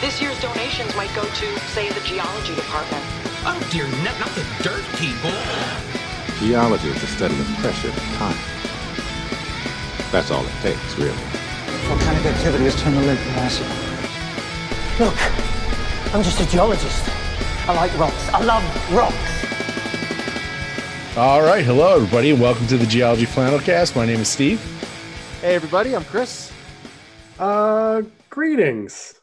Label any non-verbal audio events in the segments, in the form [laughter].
This year's donations might go to, say, the geology department. Oh dear, not, not the dirt people. Geology is the study of pressure and time. That's all it takes, really. What kind of activity has turned the lake massive. Look, I'm just a geologist. I like rocks. I love rocks. All right, hello everybody, and welcome to the Geology Flannelcast. My name is Steve. Hey everybody, I'm Chris. Uh, greetings.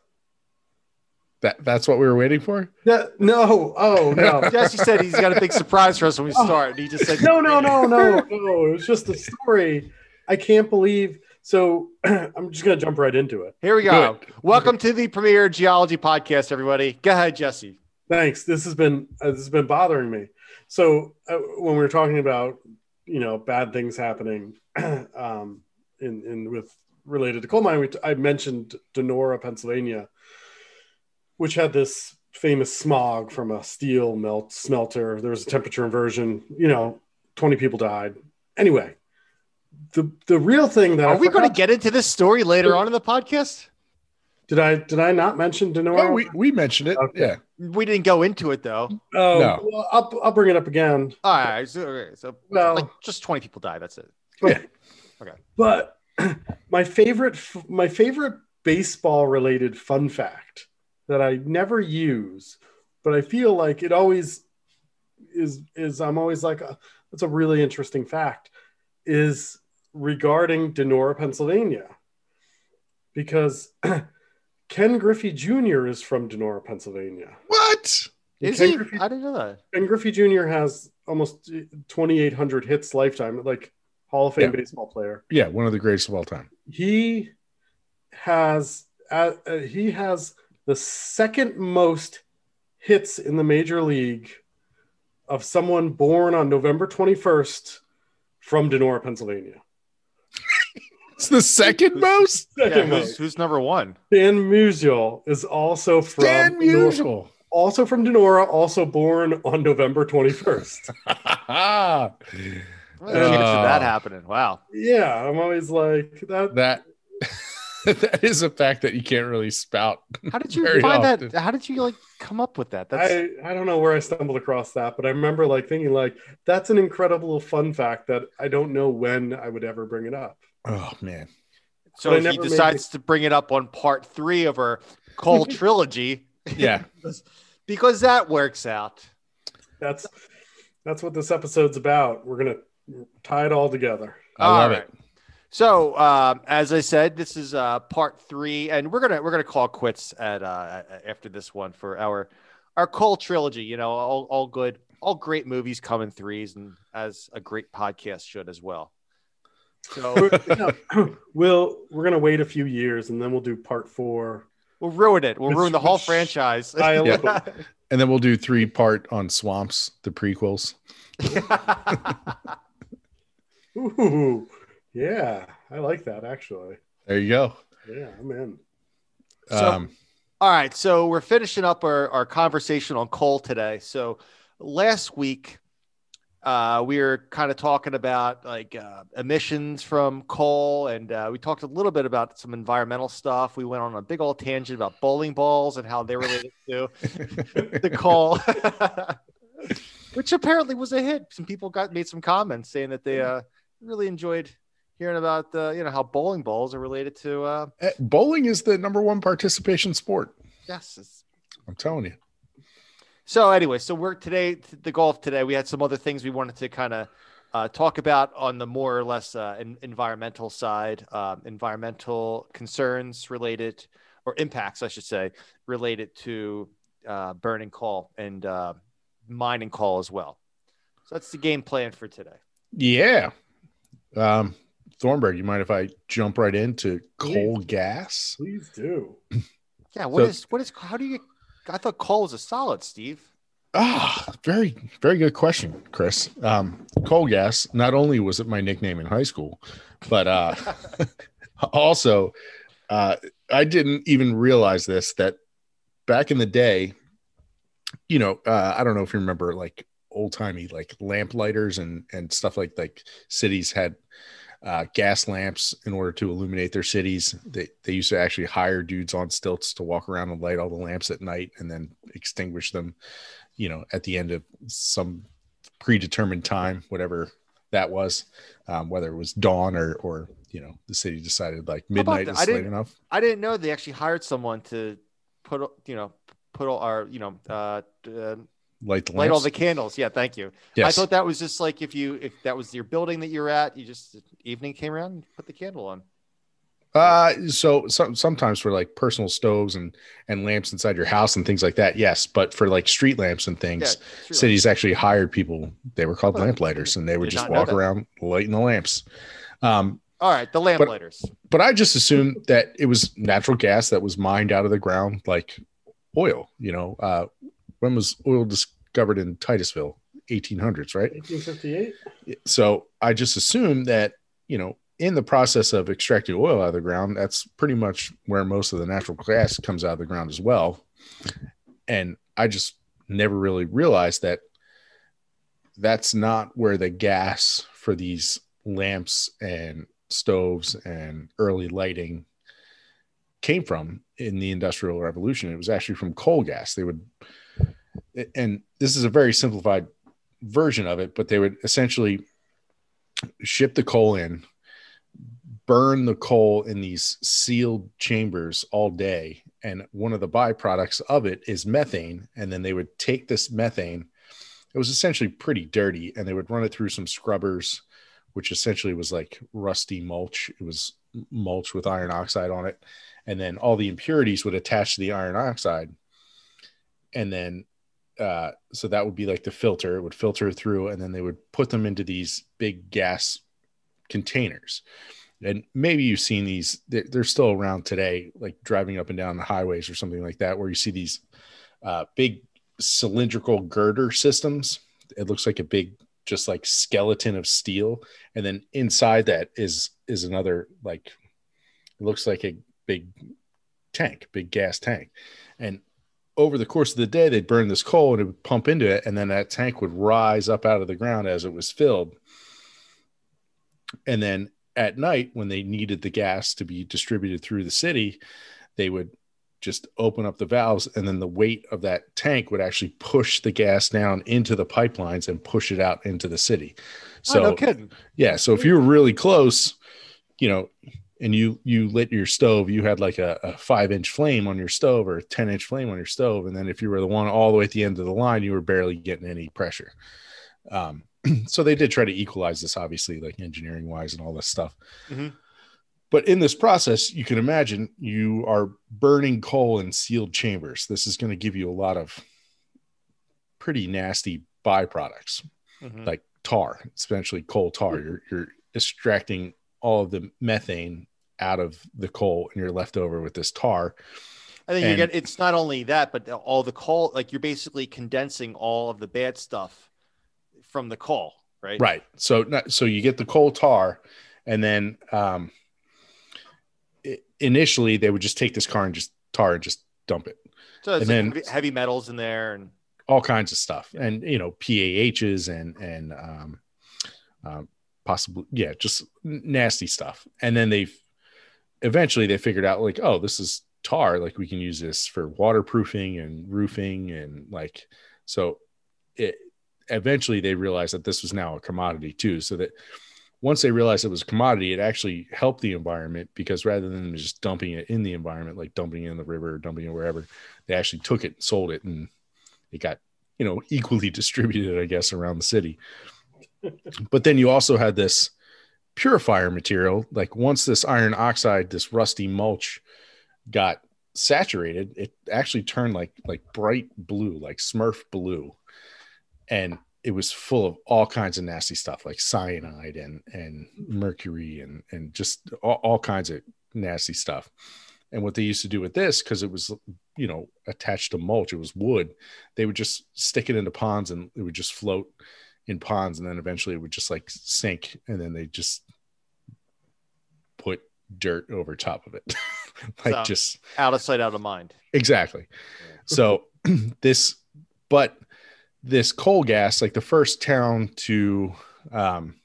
That that's what we were waiting for. Yeah, no, oh [laughs] no, Jesse said he's got a big surprise for us when we start. And he just said, no, no, no, no, [laughs] no. It was just a story. I can't believe. So [clears throat] I'm just gonna jump right into it. Here we go. Welcome to the premier geology podcast, everybody. Go ahead, Jesse. Thanks. This has been uh, this has been bothering me. So uh, when we were talking about you know bad things happening, [clears throat] um, in in with related to coal mining, we t- I mentioned Donora, Pennsylvania, which had this famous smog from a steel melt smelter. There was a temperature inversion. You know, 20 people died. Anyway, the the real thing that Are I we going to get into this story later on in the podcast? Did I did I not mention Donora? Oh, we, we mentioned it. Okay. Yeah. We didn't go into it though. Oh, No. well, I'll, I'll bring it up again. All right, so, okay, so Well- like just 20 people died. That's it. Yeah. Okay. But [clears throat] my favorite my favorite baseball related fun fact that I never use, but I feel like it always is is I'm always like uh, that's a really interesting fact is regarding Donora, Pennsylvania. Because [clears throat] Ken Griffey Jr. is from Donora, Pennsylvania. What? Is Ken he? Griffey- I didn't know that. Ken Griffey Jr. has almost 2,800 hits lifetime, like Hall of Fame Yeah. baseball player. Yeah, one of the greatest of all time. He has uh, uh, he has the second most hits in the major league of someone born on November 21st from Donora, Pennsylvania. [laughs] It's the second most. [laughs] Second who's, most. who's number one? Stan Musial is also from Dan Donora- Musial. also from Donora, also born on November 21st. [laughs] that uh, What are the chances of that happening? Wow. yeah, I'm always like that. that [laughs] is a fact that you can't really spout. How did you Very find often. that? How did you like come up with that? That's I, I don't know where I stumbled across that, but I remember like thinking like that's an incredible fun fact that I don't know when I would ever bring it up. Oh man. so but he never made decides to bring it up on part three of our coal [laughs] trilogy Yeah. [laughs] because that works out. That's that's what this episode's about. We're gonna tie it all together. I love All it. So, um, as I said, this is uh, part three, and we're gonna we're gonna call quits at uh, after this one for our our coal trilogy. You know, all all good, all great movies come in threes, and as a great podcast should as well. So [laughs] No, [clears throat] we'll we're gonna wait a few years and then we'll do part four. we'll ruin it. We'll ruin the whole franchise. [laughs] Yeah. And then we'll do three part on swamps, the prequels. [laughs] Ooh, yeah, I like that actually. There you go. Yeah, I'm in. So- um, All right, so we're finishing up our, our conversation on coal today. So last week, uh, we were kind of talking about like uh, emissions from coal, and uh, we talked a little bit about some environmental stuff. We went on a big old tangent about bowling balls and how they're related to [laughs] the coal, [laughs] which apparently was a hit. Some people got made some comments saying that they uh, really enjoyed hearing about uh, you know how bowling balls are related to uh, eh, bowling is the number one participation sport. yes, it's I'm telling you. So anyway, so we're today the golf today. We had some other things we wanted to kind of uh, talk about on the more or less uh, en- environmental side, um, environmental concerns related or impacts, I should say, related to uh, burning coal and uh, mining coal as well. So that's the game plan for today. Yeah. Um, Thornberg, you mind if I jump right into coal gas? Please do. Yeah. What So- is what is how do you? I thought coal was a solid, Steve. Ah, very, very good question, Chris. Um, coal gas. Not only was it my nickname in high school, but uh, [laughs] also, uh, I didn't even realize this that back in the day, you know, uh, I don't know if you remember like old timey like lamp lighters and and stuff like like cities had uh, gas lamps in order to illuminate their cities. They they used to actually hire dudes on stilts to walk around and light all the lamps at night and then extinguish them, you know, at the end of some predetermined time, whatever that was, um, whether it was dawn or or you know the city decided like midnight is I late enough. I didn't know they actually hired someone to put you know put all our you know uh, uh Light the light all the candles. Yeah, thank you. I thought that was just like if you if that was your building that you're at, you just evening came around and put the candle on. Uh, so some, sometimes for like personal stoves and and lamps inside your house and things like that, yes. But for like street lamps and things, true. cities actually hired people. They were called lamplighters, and they would did just walk around lighting the lamps. Um, All right, the lamplighters. but I just assumed that it was natural gas that was mined out of the ground, like oil. You know, uh, when was oil discovered in Titusville? 1800s, right? 1858. so I just assume that, you know, in the process of extracting oil out of the ground, that's pretty much where most of the natural gas comes out of the ground as well. And I just never really realized that that's not where the gas for these lamps and stoves and early lighting came from in the industrial revolution. It was actually from coal gas. They would, and this is a very simplified version of it, but they would essentially ship the coal in, burn the coal in these sealed chambers all day. And one of the byproducts of it is methane. And then they would take this methane, it was essentially pretty dirty, and they would run it through some scrubbers, which essentially was like rusty mulch. It was mulch with iron oxide on it. And then all the impurities would attach to the iron oxide. And then uh, so that would be like the filter. It would filter through, and then they would put them into these big gas containers. And maybe you've seen these; they're, still around today, like driving up and down the highways or something like that, where you see these uh, big cylindrical girder systems. It looks like a big, just like skeleton of steel, and then inside that is is another like it looks like a big tank, big gas tank, and over the course of the day, they'd burn this coal and it would pump into it, and then that tank would rise up out of the ground as it was filled. And then at night, when they needed the gas to be distributed through the city, they would just open up the valves, and then the weight of that tank would actually push the gas down into the pipelines and push it out into the city. So, oh, no kidding. yeah, so if you were really close, you know, and you you lit your stove, you had like a, a five inch flame on your stove or a 10 inch flame on your stove. And then if you were the one all the way at the end of the line, you were barely getting any pressure. Um, [clears throat] so they did try to equalize this, obviously, like engineering wise and all this stuff. Mhm. But in this process, you can imagine you are burning coal in sealed chambers. This is going to give you a lot of pretty nasty byproducts Mhm. like tar, especially coal tar. You're you're extracting all of the methane out of the coal, and you're left over with this tar. I think you and- get it's not only that, but all the coal, like you're basically condensing all of the bad stuff from the coal, right? Right. So not, so you get the coal tar, and then um, i- initially they would just take this car and just tar and just dump it. So And like then- heavy, heavy metals in there, and all kinds of stuff and you know PAHs and and um, um possibly yeah just nasty stuff. And then they've eventually they figured out like oh this is tar like we can use this for waterproofing and roofing and like so it eventually they realized that this was now a commodity too. So that once they realized it was a commodity it actually helped the environment because rather than just dumping it in the environment like dumping it in the river or dumping it wherever they actually took it and sold it and it got you know [laughs] equally distributed i guess around the city but then you also had this purifier material like once this iron oxide this rusty mulch got saturated it actually turned like like bright blue like smurf blue. And it was full of all kinds of nasty stuff like cyanide and and mercury and and just all, all kinds of nasty stuff. And what they used to do with this because it was you know attached to mulch it was wood they would just stick it into ponds and it would just float in ponds and then eventually it would just like sink and then they just put dirt over top of it [laughs] like So- just out of sight, out of mind. exactly so [clears throat] this but this coal gas like the first town to um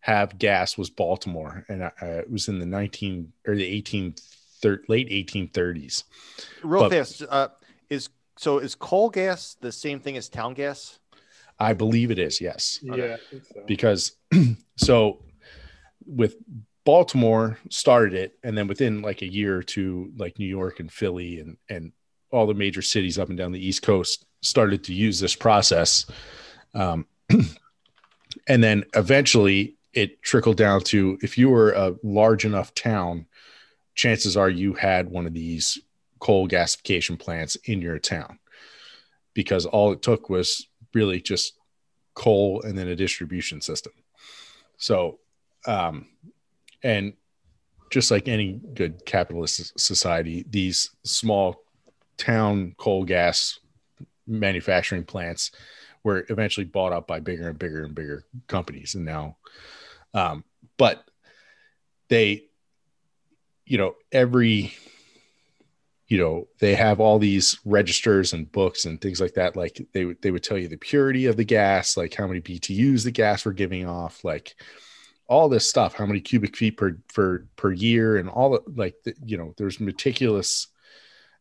have gas was Baltimore, and uh, it was in the 19 or the 18 thir- late 1830s. Real But- fast, uh, is so is coal gas the same thing as town gas? I believe it is, yes. Yeah, so. because [clears throat] so with Baltimore started it, and then within like a year or two, like New York and Philly and and all the major cities up and down the East Coast started to use this process, um, [clears throat] and then eventually it trickled down to if you were a large enough town, chances are you had one of these coal gasification plants in your town, because all it took was really just coal and then a distribution system. So, um, and just like any good capitalist society, these small town coal gas manufacturing plants were eventually bought up by bigger and bigger and bigger companies. And now, um, but they, you know, every, you know, they have all these registers and books and things like that. Like they would, they would tell you the purity of the gas, like how many BTUs the gas were giving off, like all this stuff, how many cubic feet per per per year, and all the like, the, you know, there's meticulous,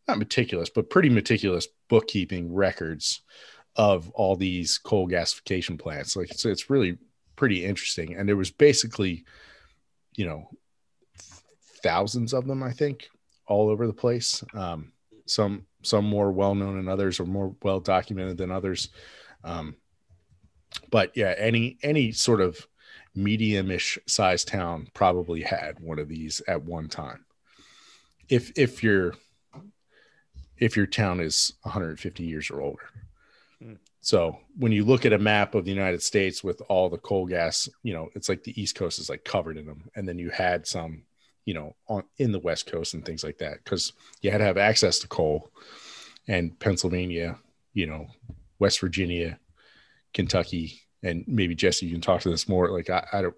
not meticulous, but pretty meticulous bookkeeping records of all these coal gasification plants. Like it's it's really pretty interesting, and there was basically, you know, thousands of them, I think, all over the place. Um, some some more well known than others, or more well documented than others. Um, but yeah, any any sort of medium-ish sized town probably had one of these at one time. If if your if your town is 150 years or older. Hmm. So when you look at a map of the United States with all the coal gas, you know, it's like the East Coast is like covered in them, and then you had some, you know, on in the West Coast and things like that because you had to have access to coal, and Pennsylvania, you know, West Virginia, Kentucky, and maybe Jesse, you can talk to this more. Like I, I don't,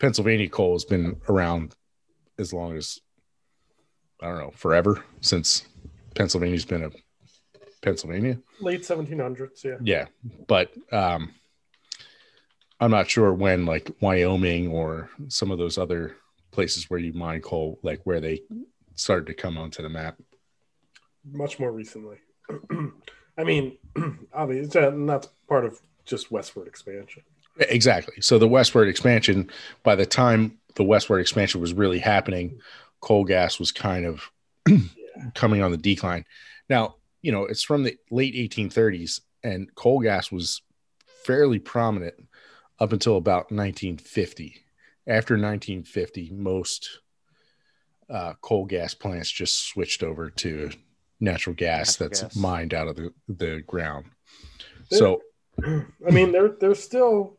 Pennsylvania coal has been around as long as I don't know forever since Pennsylvania's been a Pennsylvania. Late 1700s, yeah. Yeah, but um, I'm not sure when like Wyoming or some of those other places where you mine coal, like where they started to come onto the map. Much more recently. [clears throat] I mean, [clears throat] obviously, that's uh, part of just westward expansion. Exactly. So the westward expansion, by the time the westward expansion was really happening, coal gas was kind of [clears throat] coming on the decline. Now, you know, it's from the late 1830s, and coal gas was fairly prominent up until about 1950. After 1950, most uh, coal gas plants just switched over to natural gas Natural that's gas. mined out of the, the ground. There- So, [clears throat] I mean, there there's still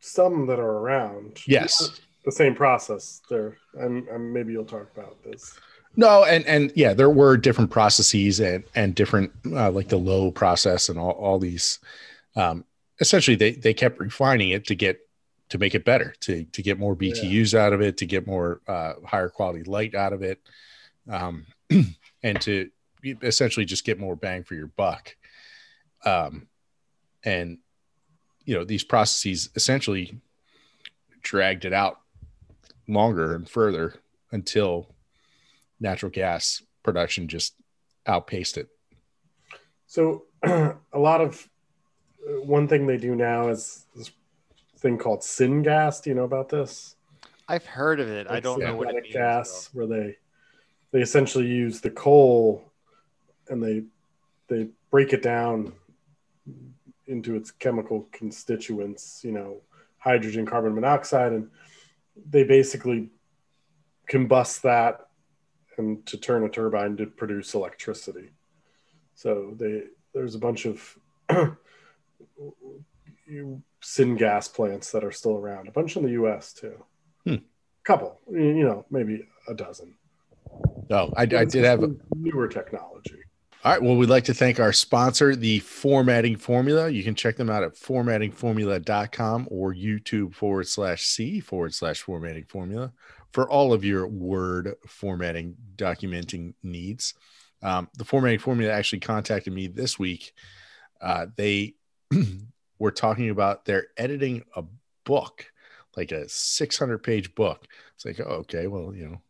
some that are around. yes. the same process there, and, and maybe you'll talk about this. No, and and yeah, there were different processes and and different uh, like the Lowe process and all, all these. Um, essentially, they they kept refining it to get to make it better, to to get more BTUs out of it, to get more uh, higher quality light out of it, um, [clears throat] and to essentially just get more bang for your buck. Um, and you know these processes essentially dragged it out longer and further until natural gas production just outpaced it. So, [clears throat] a lot of uh, one thing they do now is this thing called syngas. Do you know about this? I've heard of it. I don't know what it means. gas, where they they essentially use the coal and they they break it down into its chemical constituents. You know, hydrogen, carbon monoxide, and they basically combust that and to turn a turbine to produce electricity. So they there's a bunch of [clears throat] you syngas plants that are still around. A bunch in the U.S. too. Hmm. Couple, you know, maybe a dozen. Oh, I, I did have. Some newer technology. All right. Well, we'd like to thank our sponsor, the Formatting Formula. You can check them out at formattingformula.com or YouTube forward slash C forward slash formatting formula for all of your Word formatting documenting needs. Um, the Formatting Formula actually contacted me this week. Uh, they [clears throat] were talking about they're editing a book like a 600 page book. It's like, oh, okay, well, you know,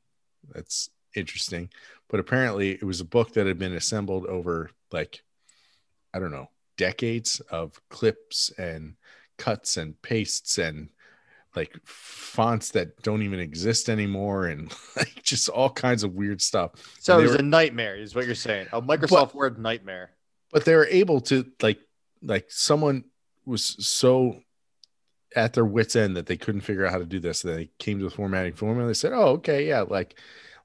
that's interesting. But apparently, it was a book that had been assembled over like, I don't know, decades of clips and cuts and pastes and like fonts that don't even exist anymore and [laughs] like just all kinds of weird stuff. So it was were- a nightmare, is what you're saying. A Microsoft Word nightmare. but they were able to like like someone was so at their wits end that they couldn't figure out how to do this. They came to the formatting formula. They said oh okay yeah like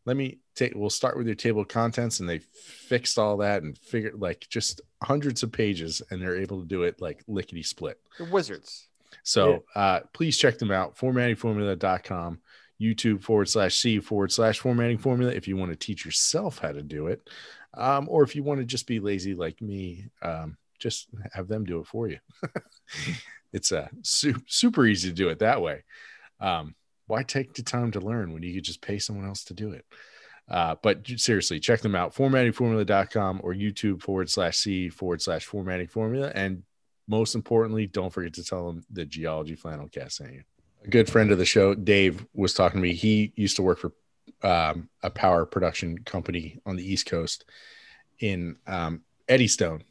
let me take we'll start with your table of contents and they fixed all that and figured like just hundreds of pages and they're able to do it like lickety split They're wizards. so uh, please check them out formattingformula.com youtube forward slash c forward slash formatting formula if you want to teach yourself how to do it. Um, or if you want to just be lazy like me um, just have them do it for you [laughs] it's uh, su- super easy to do it that way um, why take the time to learn when you could just pay someone else to do it uh, but seriously, check them out, formattingformula.com or YouTube forward slash C forward slash formatting formula. And most importantly, don't forget to tell them the Geology Flannel Cast sent you. A good friend of the show, Dave, was talking to me. He used to work for um, a power production company on the East Coast in um, Eddystone,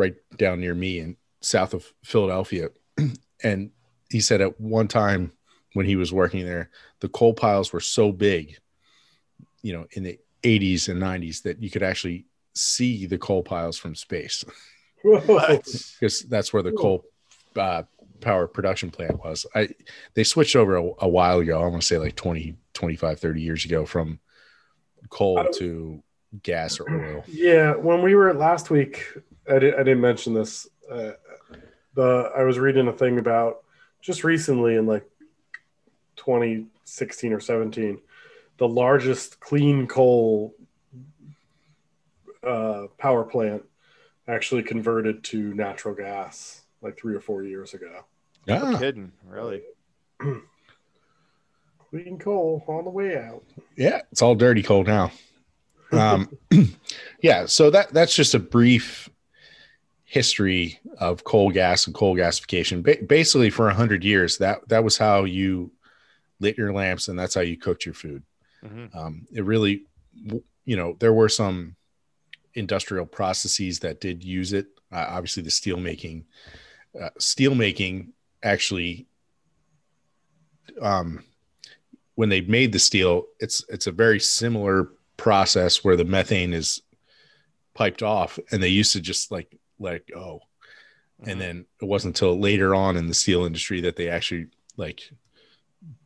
right down near me and south of Philadelphia. [clears throat] and he said at one time when he was working there, the coal piles were so big, you know, in the 80s and 90s that you could actually see the coal piles from space [laughs] because that's where the coal uh, power production plant was. I they switched over a, a while ago. I want to say like 20, 25, 30 years ago from coal to gas or oil. Yeah, when we were last week, I, di- I didn't mention this. Uh, the I was reading a thing about just recently in like 2016 or 17, the largest clean coal uh, power plant actually converted to natural gas like three or four years ago. No Yeah, kidding, really. [clears throat] Clean coal on the way out. yeah, it's all dirty coal now. Um, [clears throat] yeah, so that that's just a brief history of coal gas and coal gasification. Ba- basically, for a hundred years, that that was how you lit your lamps, and that's how you cooked your food. Mhm. Um, it really, you know, there were some industrial processes that did use it. Uh, obviously, the steel making, uh, steel making actually, um, when they made the steel, it's it's a very similar process where the methane is piped off, and they used to just like let it go. Mhm. And then it wasn't until later on in the steel industry that they actually like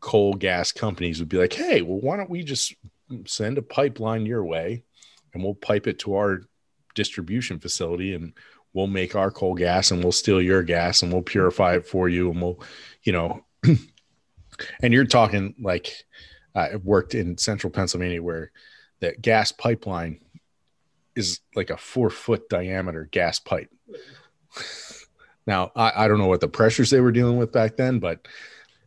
coal gas companies would be like, hey, well, why don't we just send a pipeline your way and we'll pipe it to our distribution facility and we'll make our coal gas and we'll steal your gas and we'll purify it for you and we'll, you know, [clears throat] and you're talking like uh, I've worked in central Pennsylvania where that gas pipeline is like a four foot diameter gas pipe. [laughs] now I, I don't know what the pressures they were dealing with back then, but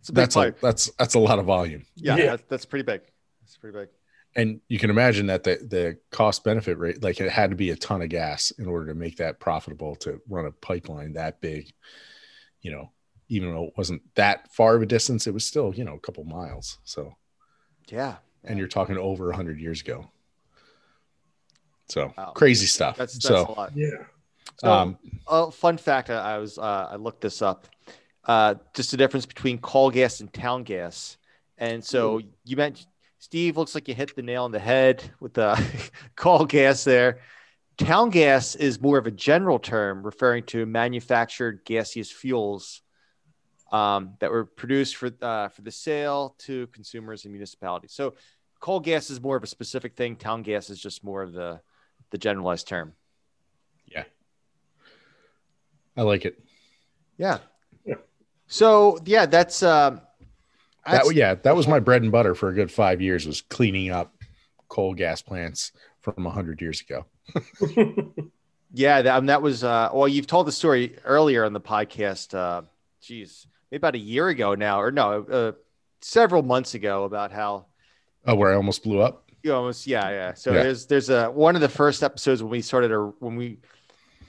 a big that's a, that's that's a lot of volume. yeah, Yeah. That's, that's pretty big. That's pretty big. And you can imagine that the the cost benefit rate, like it had to be a ton of gas in order to make that profitable to run a pipeline that big. You know, even though it wasn't that far of a distance, it was still you know a couple miles. So, Yeah. and you're talking over a hundred years ago. So Wow. crazy stuff. That's that's so, a lot. Yeah. So, um, uh, fun fact: I, I was uh, I looked this up. Uh, just the difference between coal gas and town gas. And so you meant Steve looks like you hit the nail on the head with the [laughs] coal gas there. Town gas is more of a general term referring to manufactured gaseous fuels um, that were produced for uh, for the sale to consumers and municipalities. So coal gas is more of a specific thing. Town gas is just more of the the generalized term. yeah, I like it. Yeah. Yeah. So yeah, that's um That that's- yeah, that was my bread and butter for a good five years was cleaning up coal gas plants from a hundred years ago. [laughs] yeah, that, um, that was uh well, you've told the story earlier on the podcast, uh geez, maybe about a year ago now, or no, uh several months ago about how Oh, where I almost blew up. You almost yeah, yeah. So Yeah. there's there's a one of the first episodes when we started a when we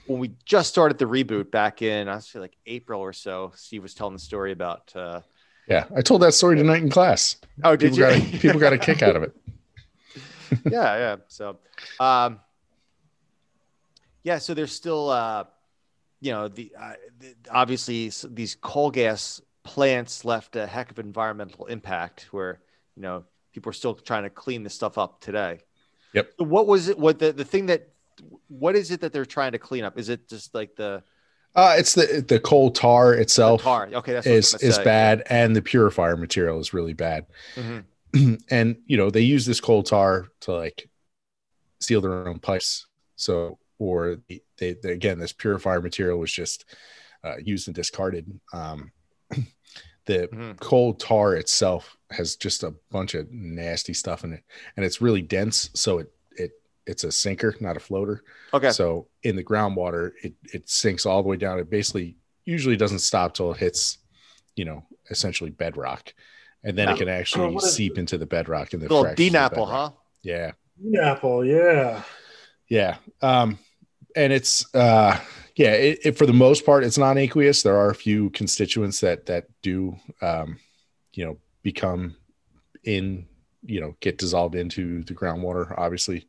when we just started the reboot back in I feel like April or so, Steve was telling the story about uh Yeah, I told that story tonight in class. Oh, did People you? got a, [laughs] people got a kick out of it. [laughs] yeah, yeah. So, um, yeah. So there's still, uh, you know, the, uh, the obviously these coal gas plants left a heck of environmental impact. Where you know people are still trying to clean this stuff up today. Yep. So what was it? What the the thing that? What is it that they're trying to clean up? Is it just like the, Uh, it's the the coal tar itself tar? Okay, that's is is say. bad, and the purifier material is really bad. Mhm. [clears throat] and you know they use this coal tar to like seal their own pipes. So or they, they, they again this purifier material was just uh, used and discarded. Um, the Mhm. coal tar itself has just a bunch of nasty stuff in it, and it's really dense. So it it it's a sinker, not a floater. Okay. So in the groundwater, it it sinks all the way down. It basically usually doesn't stop till it hits, you know, essentially bedrock, and then Yeah. it can actually Oh, what is seep into the bedrock and the little fractures of D the apple, huh? Yeah, Apple, yeah. yeah. Um, and it's uh, yeah. It, it, for the most part, it's non aqueous. There are a few constituents that that do, um, you know, become in, you know, get dissolved into the groundwater, obviously,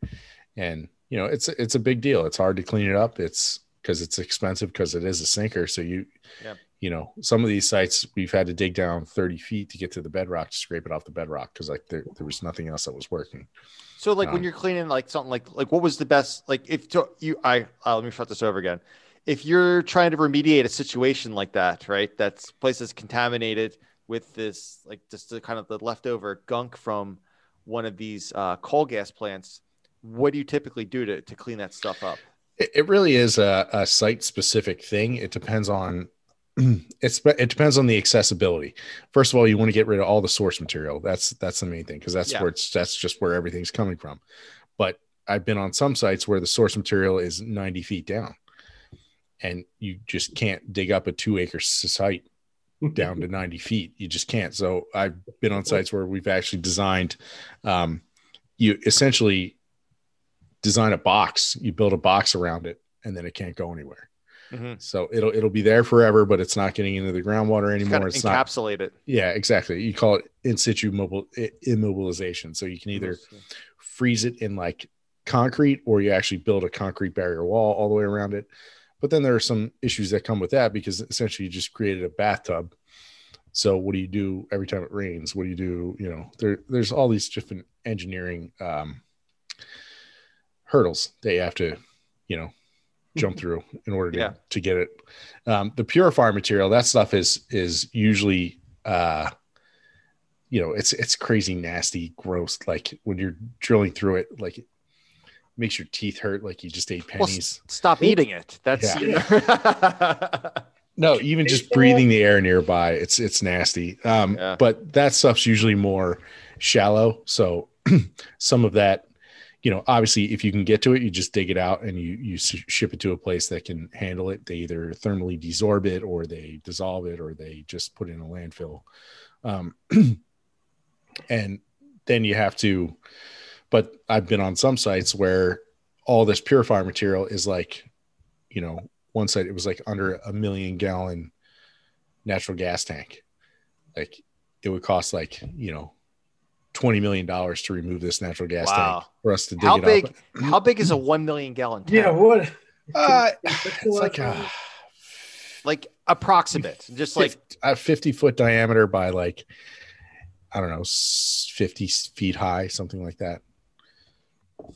and you know, it's it's a big deal. It's hard to clean it up. It's because it's expensive because it is a sinker. So you, Yeah. you know, some of these sites we've had to dig down 30 feet to get to the bedrock to scrape it off the bedrock because like there, there was nothing else that was working. So like when Um, you're cleaning like something like like what was the best like if to, you I uh, let me start this over again. If you're trying to remediate a situation like that, right? That's places contaminated with this like just the kind of the leftover gunk from one of these uh, coal gas plants. What do you typically do to to clean that stuff up? It, it really is a, a site specific thing. It depends on [clears throat] it's it depends on the accessibility. First of all, you want to get rid of all the source material. That's that's the main thing because that's Yeah. where it's that's just where everything's coming from. But I've been on some sites where the source material is 90 feet down, and you just can't dig up a two acre site down to 90 feet. You just can't. So I've been on sites where we've actually designed, um, you essentially design a box, you build a box around it, and then it can't go anywhere. Mhm. So it'll it'll be there forever, but it's not getting into the groundwater anymore. It's not. encapsulate it. Yeah, exactly. You call it in situ mobile immobilization. So you can either freeze it in like concrete or you actually build a concrete barrier wall all the way around it. But then there are some issues that come with that because essentially you just created a bathtub. So what do you do every time it rains? What do you do? You know, there there's all these different engineering um, hurdles that you have to, you know, jump through in order to, Yeah. to get it. Um, the purifier material, that stuff is is usually uh you know, it's it's crazy nasty, gross. Like when you're drilling through it, like makes your teeth hurt like you just ate Well, pennies. s- stop eating it. That's Yeah. [laughs] No, even just breathing the air nearby, it's it's nasty. Um, Yeah. but that stuff's usually more shallow. So [clears throat] some of that, you know, obviously, if you can get to it, you just dig it out and you you s- ship it to a place that can handle it. They either thermally desorb it, or they dissolve it, or they just put it in a landfill. Um, [clears throat] and then you have to. But I've been on some sites where all this purifier material is like, you know, one site it was like under a million gallon natural gas tank. Like it would cost like, you know, twenty million dollars to remove this natural gas Wow. tank for us to dig how it big? up. How big is a one million gallon tank? Yeah, what? Uh, [laughs] it's like a, like approximate, just like a 50 foot diameter by like, I don't know, 50 feet high, something like that.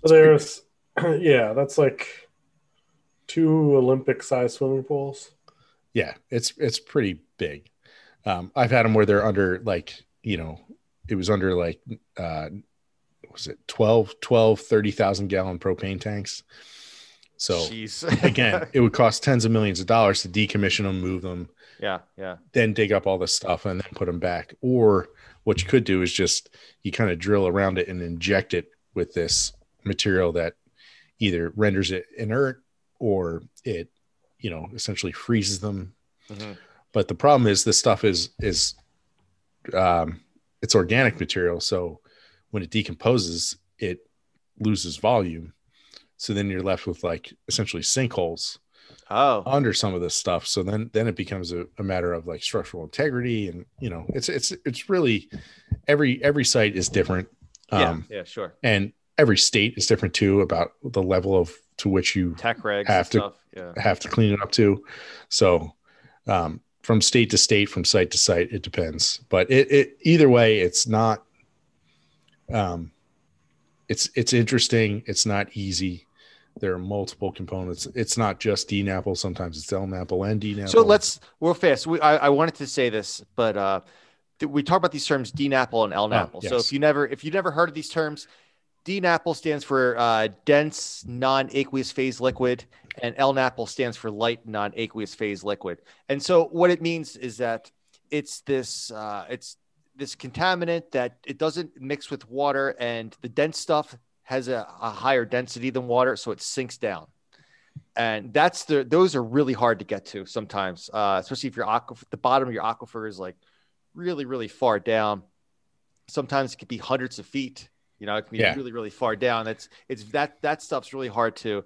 So there's, [clears throat] yeah, that's like two Olympic sized swimming pools. Yeah, it's it's pretty big. Um, I've had them where they're under like, you know, it was under like uh what was it 12 12 30,000 gallon propane tanks. So jeez. [laughs] again, it would cost tens of millions of dollars to decommission them, move them, yeah, yeah. then dig up all this stuff and then put them back. Or what you could do is just you kind of drill around it and inject it with this material that either renders it inert or it, you know, essentially freezes them. Mhm. But the problem is this stuff is is um, it's organic material, so when it decomposes, it loses volume. So then you're left with like essentially sinkholes Oh, under some of this stuff. So then then it becomes a, a matter of like structural integrity and you know it's it's it's really every every site is different. yeah, Um yeah, sure. and every state is different too about the level of to which you Tech regs have and to- stuff. Yeah. have to clean it up to. So um from state to state, from site to site, it depends. But it, it either way, it's not um it's it's interesting, it's not easy. There are multiple components. It's not just DNAPL. Sometimes it's LNAPL and DNAPL. So let's real fast. We, I, I wanted to say this, but uh, th- we talk about these terms DNAPL and LNAPL. So yes. if you never if you never heard of these terms, DNAPL stands for uh, dense non-aqueous phase liquid, and LNAPL stands for light non-aqueous phase liquid. And so what it means is that it's this uh, it's this contaminant that it doesn't mix with water, and the dense stuff has a, a higher density than water, so it sinks down. And that's the those are really hard to get to sometimes uh, especially if your aquifer the bottom of your aquifer is like really really far down. Sometimes it could be hundreds of feet you know it can be Yeah. really really far down it's it's that that stuff's really hard to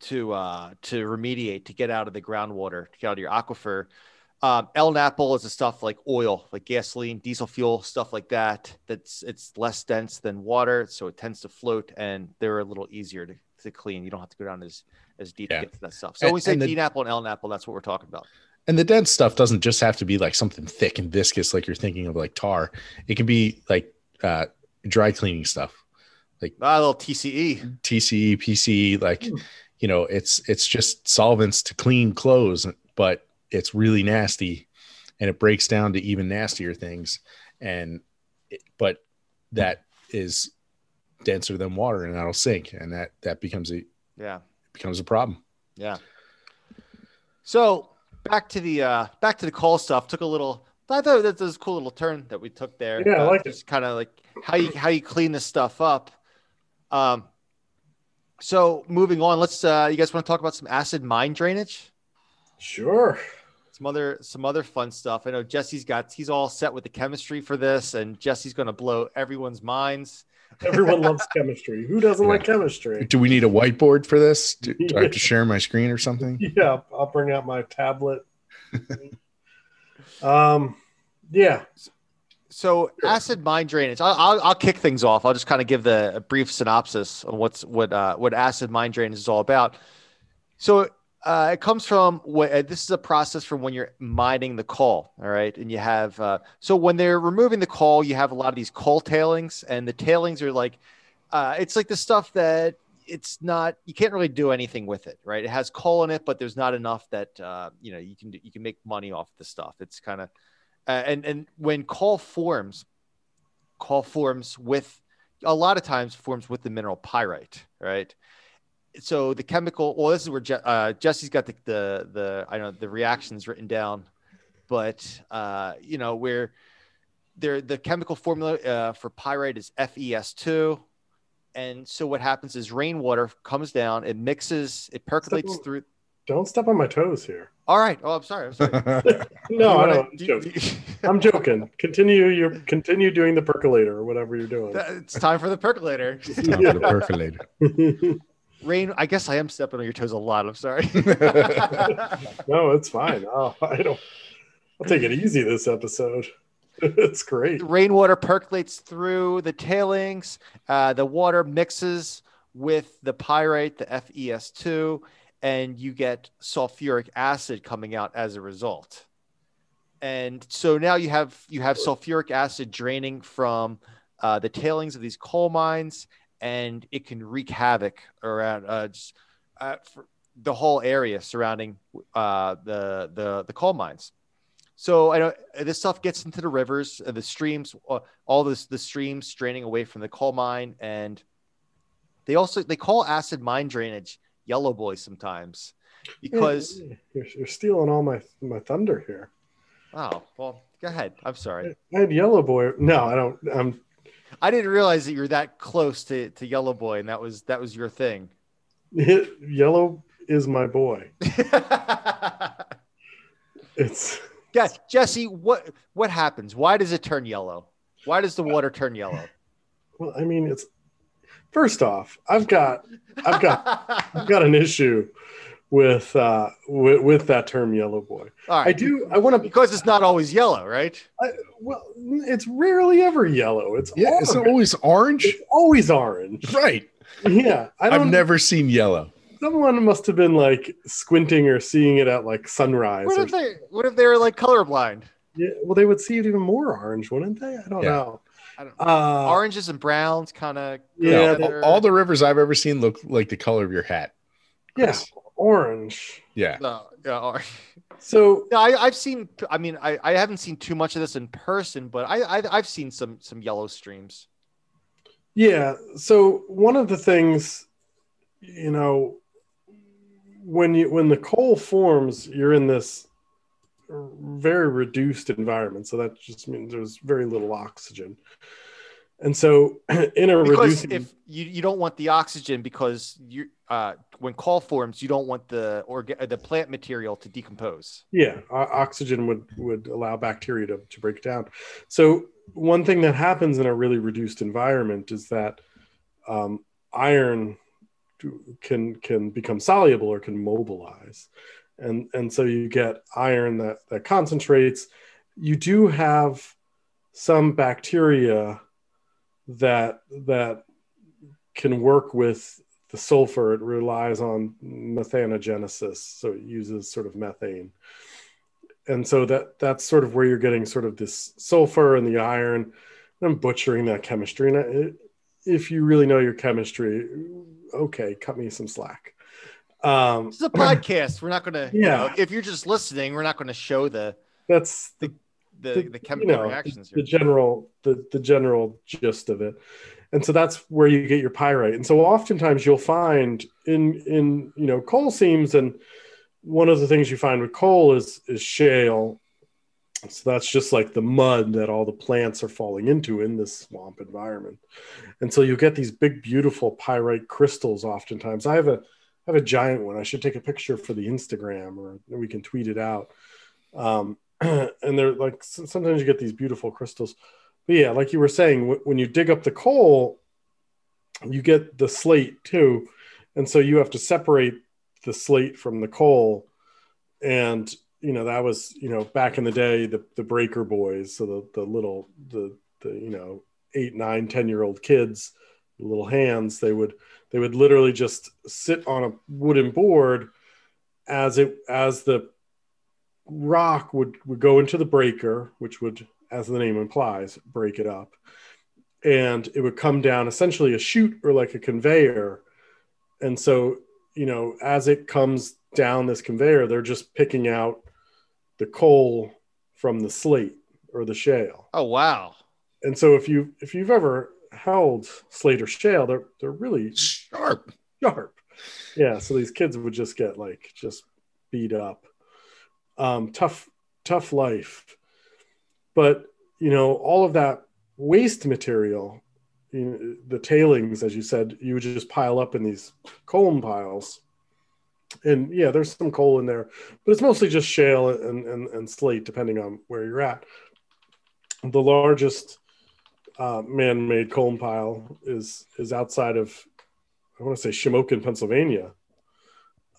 to uh to remediate to get out of the groundwater to get out of your aquifer um, LNAPL is the stuff like oil, like gasoline, diesel fuel, stuff like that. That's it's less dense than water, so it tends to float, and they're a little easier to, to clean. You don't have to go down as as deep Yeah. to get to that stuff. So when we And- say and the- DNAPL and LNAPL, that's what we're talking about. and the dense stuff doesn't just have to be like something thick and viscous like you're thinking of like tar it can be like uh dry cleaning stuff Ah, a little TCE. tce pce like you know it's it's just solvents to clean clothes but it's really nasty and it breaks down to even nastier things and it, but that is denser than water and that'll sink and that that becomes a Yeah, becomes a problem yeah. So back to the uh back to the call stuff. Took a little. I thought that was a cool little turn that we took there. Yeah, I like it. just kind of like how you how you clean this stuff up. Um. So moving on, let's. uh You guys want to talk about some acid mine drainage? Sure. some other some other fun stuff. I know Jesse's got he's all set with the chemistry for this, and Jesse's going to blow everyone's minds. Everyone loves [laughs] chemistry. Who doesn't like chemistry? do we need a whiteboard for this do, do i have to [laughs] share my screen or something Yeah, I'll bring out my tablet. [laughs] um, yeah, So acid mine drainage. I'll, I'll, I'll kick things off. I'll just kind of give the a brief synopsis on what's what uh, what acid mine drainage is all about. So uh, it comes from what uh, this is a process from when you're mining the coal. All right, and you have uh, so when they're removing the coal, you have a lot of these coal tailings, and the tailings are like uh, it's like the stuff that it's not you can't really do anything with it right? It has coal in it but there's not enough that uh, you know you can you can make money off the stuff. It's kind of uh, and and when coal forms coal forms with a lot of times forms with the mineral pyrite right? So the chemical well this is where Je- uh, jesse's got the, the the i don't know the reactions written down but uh you know where there the chemical formula uh, for pyrite is fes2 and so what happens is rainwater comes down it mixes it percolates Step- through don't step on my toes here. all right oh i'm sorry i'm sorry [laughs] No, I don't. I'm, do- joking. do- [laughs] I'm joking. Continue your continue doing the percolator or whatever you're doing. it's time for the percolator Time for the percolator [laughs] rain i guess i am stepping on your toes a lot i'm sorry no, it's fine. Oh, I don't. I'll take it easy this episode. [laughs] it's great. rainwater percolates through the tailings. Uh, the water mixes with the pyrite, the FES2, and you get sulfuric acid coming out as a result. And so now you have you have sulfuric acid draining from uh, the tailings of these coal mines, and it can wreak havoc around uh, just, uh, the whole area surrounding uh, the the the coal mines. So I know this stuff gets into the rivers, uh, the streams, uh, all this the streams draining away from the coal mine, and they also they call acid mine drainage yellow boy sometimes because you're, you're stealing all my my thunder here. oh well go ahead I'm sorry I had Yellow Boy. No, I don't. I'm I didn't realize that you're that close to, to yellow boy and that was that was your thing [laughs] Yellow is my boy. [laughs] It's yes Jesse what what happens why does it turn yellow why does the water turn yellow well, I mean, it's first off, I've got I've got [laughs] I've got an issue with uh with, with that term yellow boy. All right. I do I want to because it's not always yellow, right? well it's rarely ever yellow. It's Yeah, it's always orange. It's always orange. Right. Yeah. I I've never seen yellow. Someone must have been like squinting or seeing it at like sunrise. What if they what if they're like colorblind? yeah, well, they would see it even more orange, wouldn't they? I don't Yeah. know. I don't Uh, Oranges and browns kind of Yeah, No, all, all the rivers I've ever seen look like the color of your hat. yeah, orange. Yeah. no, yeah, orange. So No, I, I've seen. I mean, I, I haven't seen too much of this in person, but I, I I've seen some some yellow streams. Yeah. So one of the things, you know, when you when the coal forms, you're in this very reduced environment. So that just means there's very little oxygen. And so [clears throat] in a Because reducing if you, you don't want the oxygen because you uh when coal forms you don't want the orga- the plant material to decompose. yeah, oxygen would would allow bacteria to, to break down. So one thing that happens in a really reduced environment is that um, iron can can become soluble or can mobilize, and and so you get iron that that concentrates. You do have some bacteria that that can work with the sulfur. It relies on methanogenesis, so it uses sort of methane and so that that's sort of where you're getting sort of this sulfur and the iron. I'm butchering that chemistry, and I, if you really know your chemistry, okay, cut me some slack. Um, This is a podcast. We're not gonna. you Yeah. know, if you're just listening, we're not gonna show the that's the, the, the- the, you chemical know, reactions the, the general the, the general gist of it and so that's where you get your pyrite and so oftentimes you'll find in in you know coal seams and one of the things you find with coal is is shale so that's just like the mud that all the plants are falling into in this swamp environment. And so you get these big beautiful pyrite crystals oftentimes. I have a I have a giant one. I should take a picture for the instagram or we can tweet it out. Um, [clears throat] and they're like sometimes you get these beautiful crystals. But yeah like you were saying wh- when you dig up the coal you get the slate too. And so you have to separate the slate from the coal. And you know that was you know back in the day the the breaker boys so the the little the the you know eight nine ten year old kids little hands they would they would literally just sit on a wooden board as it as the rock would would go into the breaker which would as the name implies break it up. And it would come down essentially a chute or like a conveyor. And so you know as it comes down this conveyor they're just picking out the coal from the slate or the shale Oh wow. and so if you if you've ever held slate or shale they're they're really Sharp. sharp. Yeah, so these kids would just get like just beat up. Um, tough, tough life. But you know, all of that waste material, you know, the tailings, as you said, you would just pile up in these coal piles. And yeah, there's some coal in there, but it's mostly just shale and, and, and slate, depending on where you're at. The largest uh, man-made coal pile is is outside of I want to say Shamokin, Pennsylvania.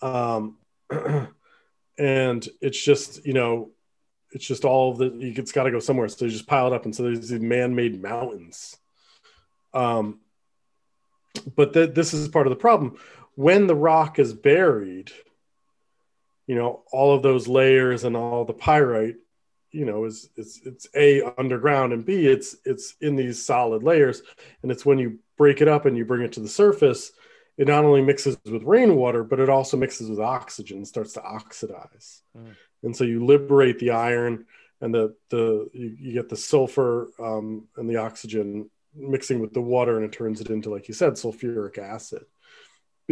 Um, [clears throat] and it's just, you know, it's just all the, it's got to go somewhere. So you just pile it up. And so there's these man made mountains. Um, but th- this is part of the problem. When the rock is buried, you know, all of those layers and all the pyrite, you know, is it's it's a underground and b it's it's in these solid layers, and it's when you break it up and you bring it to the surface, it not only mixes with rainwater, but it also mixes with oxygen, and starts to oxidize. Mm. And so you liberate the iron and the, the you, you get the sulfur um, and the oxygen mixing with the water, and it turns it into, like you said, sulfuric acid.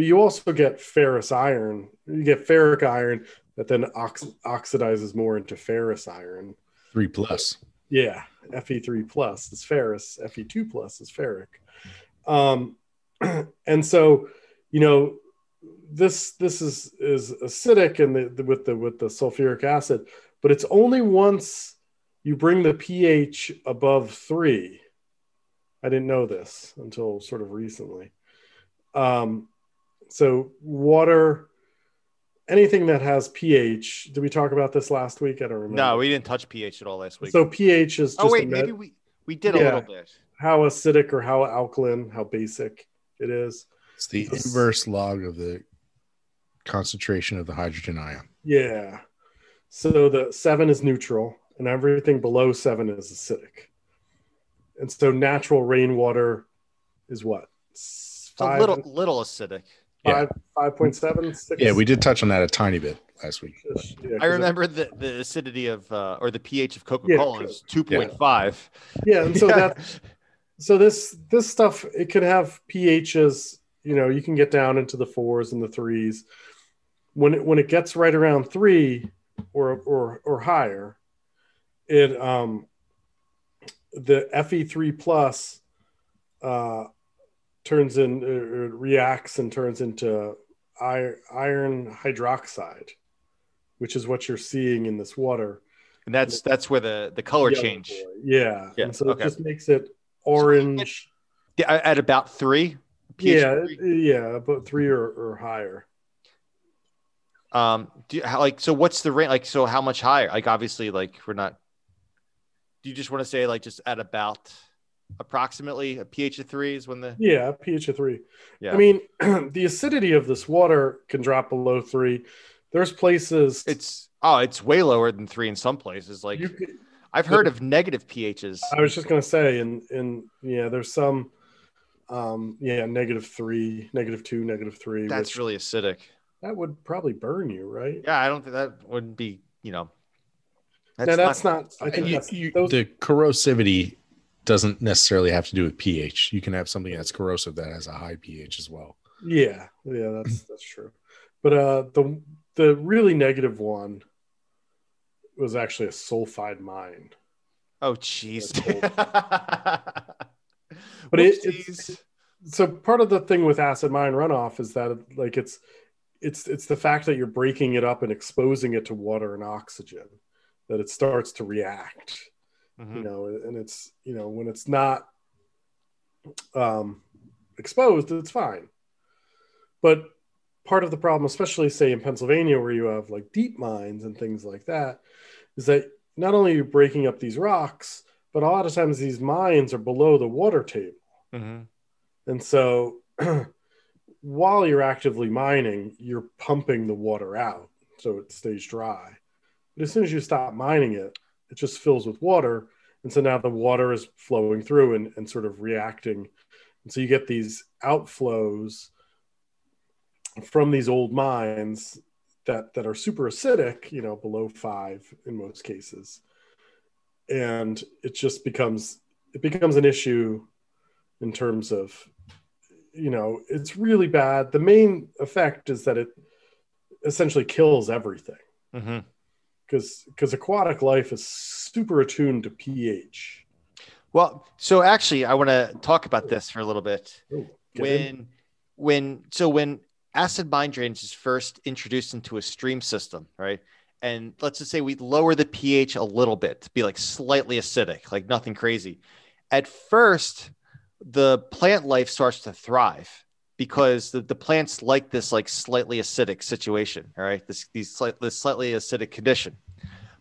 But you also get ferrous iron. You get ferric iron that then ox- oxidizes more into ferrous iron. Three plus. Yeah, Fe3 plus is ferrous, Fe2 plus is ferric. Um, [clears throat] and so, you know, this this is is acidic and the, the, with the with the sulfuric acid, but it's only once you bring the pH above three. I didn't know this until sort of recently. Um, so water anything that has pH. Did we talk about this last week? I don't remember. No, we didn't touch pH at all last week. So pH is oh, just oh wait, a maybe we we did a little bit. how acidic or how alkaline, how basic it is. It's the Yes. inverse log of the concentration of the hydrogen ion. Yeah. So the seven is neutral, and everything below seven is acidic. And so natural rainwater is what? S- It's a little little acidic. Yeah. five, five point seven, six. Yeah, we did touch on that a tiny bit last week. Yeah, 'cause I remember the, the acidity of uh, or the pH of Coca Cola Yeah. is two point five. Yeah, and so [laughs] that so this this stuff it could have pHs. You know, you can get down into the fours and the threes. When it when it gets right around three or or or higher, it um the Fe3 plus uh turns in or reacts and turns into iron, iron hydroxide, which is what you're seeing in this water. and that's that's where the the color change. Yeah. Yeah, And so okay. it just makes it orange. Yeah, at about three. pH yeah, three. yeah, but three or, or higher. Um, do you, how, like so? What's the range? Like so, how much higher? Like obviously, like we're not. Do you just want to say like just at about approximately a pH of three is when the Yeah, pH of three. yeah? I mean, [clears throat] the acidity of this water can drop below three. There's places it's oh, it's way lower than three in some places. Like could, I've heard of negative pHs. I was just gonna say, and and yeah, there's some, um, yeah, negative three, negative two, negative three. That's which- really acidic. that would probably burn you, right? Yeah, I don't think that wouldn't be. You know, no, that's not. I think you- that's you- those, the corrosivity doesn't necessarily have to do with pH. You can have something that's corrosive that has a high pH as well. Yeah, yeah, that's [clears throat] that's true. But uh the the really negative one was actually a sulfide mine. Oh, jeez. [laughs] But it- Whoopsies. So part of the thing with acid mine runoff is that like it's it's it's the fact that you're breaking it up and exposing it to water and oxygen that it starts to react. Mhm. You know, and it's you know when it's not um exposed, it's fine. But part of the problem, especially say in Pennsylvania, where you have like deep mines and things like that, is that not only are you breaking up these rocks, but a lot of times these mines are below the water table. Mhm. And so [clears throat] while you're actively mining, you're pumping the water out so it stays dry. But as soon as you stop mining it, it just fills with water. And so now the water is flowing through and, and sort of reacting. And so you get these outflows from these old mines that, that are super acidic, you know, below five in most cases. And it just becomes it becomes an issue in terms of you know it's really bad the main effect is that it essentially kills everything Mhm. Because because aquatic life is super attuned to ph Well, so actually, I want to talk about this for a little bit. Ooh, get in. when when so when acid mine drainage is first introduced into a stream system right and let's just say we lower the ph a little bit to be like slightly acidic like nothing crazy at first the plant life starts to thrive because the, the plants like this like slightly acidic situation all right? This these slight, this slightly acidic condition.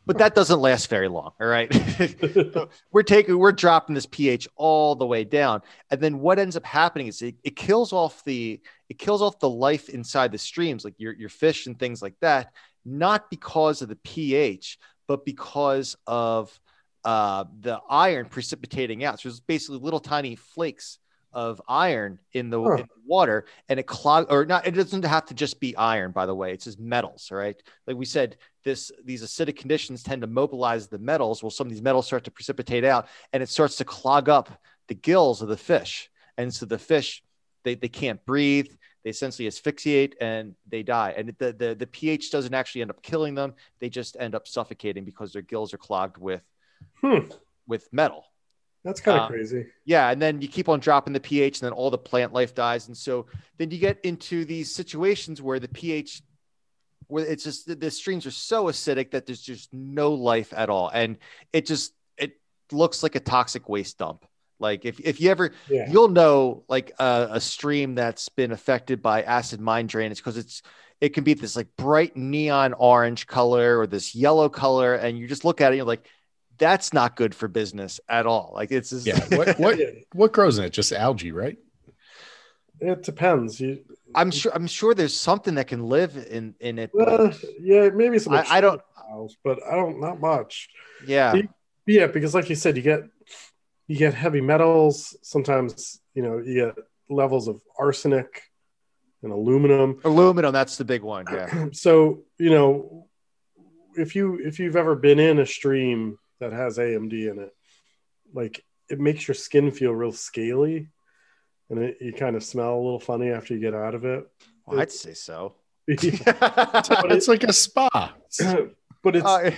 But that doesn't last very long all right? [laughs] [laughs] We're taking we're dropping this ph all the way down. And then what ends up happening is it, it kills off the it kills off the life inside the streams like your, your fish and things like that not because of the ph but because of uh, the iron precipitating out. So there's basically little tiny flakes of iron in the, Huh. in the water and it clog or not it doesn't have to just be iron by the way it's just metals right like we said this these acidic conditions tend to mobilize the metals well some of these metals start to precipitate out and it starts to clog up the gills of the fish and so the fish they, they can't breathe they essentially asphyxiate and they die and the, the the ph doesn't actually end up killing them they just end up suffocating because their gills are clogged with Hmm. with metal that's kind of Um, crazy yeah, and then you keep on dropping the pH, and then all the plant life dies, and so then you get into these situations where the pH, where it's just the, the streams are so acidic that there's just no life at all, and it just it looks like a toxic waste dump. Like if if you ever Yeah. you'll know like a, a stream that's been affected by acid mine drainage because it's it can be this like bright neon orange color or this yellow color, and you just look at it, and you're like, that's not good for business at all. Like it's just, Yeah. What [laughs] what what grows in it? Just algae, right? It depends. You, I'm sure I'm sure there's something that can live in in it. well, yeah, maybe some. I- I don't- reptiles, but I don't. Not much. yeah. You- Yeah, because like you said, you get you get heavy metals. Sometimes you know you get levels of arsenic and aluminum. Aluminum, that's the big one. Yeah. [clears throat] so you know if you if you've ever been in a stream that has amd in it like it makes your skin feel real scaly and it, you kind of smell a little funny after you get out of it Well, I'd say so. [laughs] [laughs] But it's like a spa. [clears throat] but it's Uh,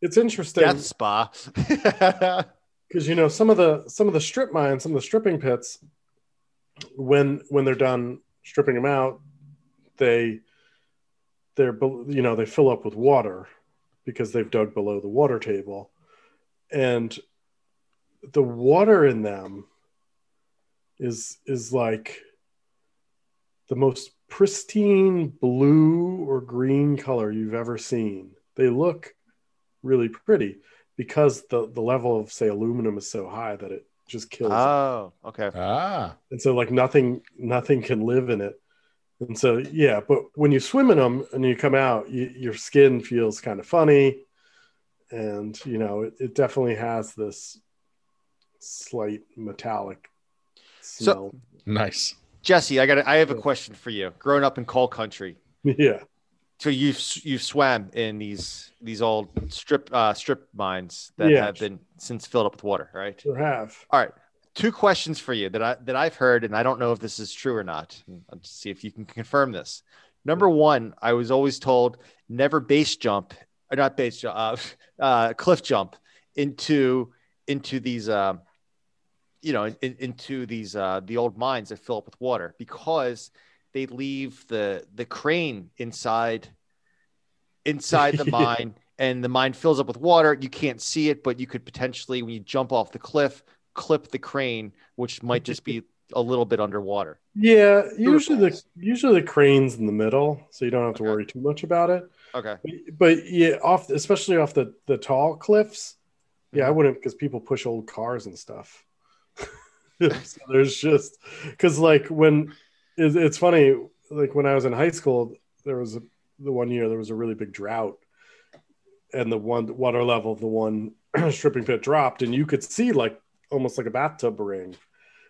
it's interesting death spa. [laughs] because you know some of the some of the strip mines some of the stripping pits when when they're done stripping them out they they're you know they fill up with water because they've dug below the water table and the water in them is is like the most pristine blue or green color you've ever seen they look really pretty because the the level of say aluminum is so high that it just kills it. oh, okay. Ah. and so like nothing nothing can live in it and so yeah but when you swim in them and you come out you, your skin feels kind of funny and you know it, it definitely has this slight metallic smell Nice. Jesse, I got. I have a question for you. Growing up in coal country, yeah so you've you've swam in these these old strip uh, strip mines that Yeah. have been since filled up with water, right? sure have All right. Two questions for you that I that I've heard, and I don't know if this is true or not. I'll just see if you can confirm this. Number one, I was always told never base jump, or not base jump, uh, [laughs] uh, cliff jump into into these, uh, you know, in, into these uh, the old mines that fill up with water because they leave the the crane inside inside the [laughs] mine and the mine fills up with water. You can't see it but you could potentially when you jump off the cliff clip the crane which might just be a little bit underwater. Yeah usually the usually the crane's in the middle so you don't have to Okay. worry too much about it okay but yeah off especially off the the tall cliffs yeah i Mhm. wouldn't because people push old cars and stuff [laughs] so there's just because like when it, it's funny like when i was in high school there was a, the one year there was a really big drought and the one water level of the one [clears throat] stripping pit dropped and you could see like almost like a bathtub ring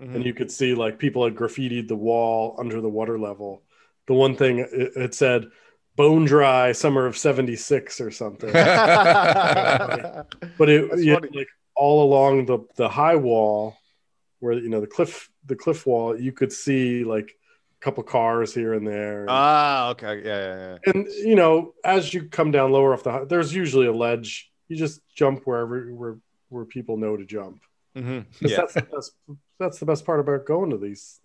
Mhm. and you could see like people had graffitied the wall under the water level. The one thing it, it said bone dry summer of 76 or something. [laughs] but it yeah, like all along the the high wall where you know the cliff the cliff wall you could see like a couple cars here and there. ah okay yeah, yeah, yeah. and you know as you come down lower off the there's usually a ledge. You just jump wherever where where people know to jump. Mhm. 'Cause yeah That's the best that's the best part about going to these.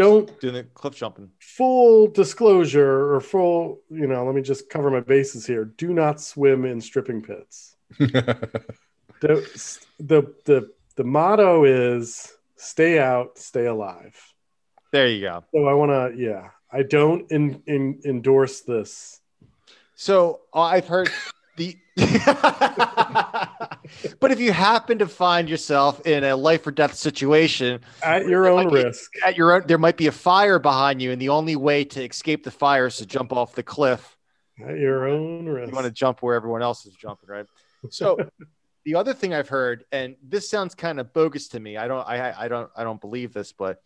Don't doing the cliff jumping full disclosure or full, you know, let me just cover my bases here. Do not swim in stripping pits. [laughs] The the the, the motto is stay out, stay alive. there you go So I want to, yeah, I don't in, in, endorse this. So uh, I've heard the. [laughs] [laughs] but if you happen to find yourself in a life or death situation, At your own might be- risk. at your own, there might be a fire behind you, and the only way to escape the fire is to jump off the cliff. At your own risk. You want to jump where everyone else is jumping, right? So [laughs] the other thing I've heard, and this sounds kind of bogus to me. I don't, I, I don't, I don't believe this, but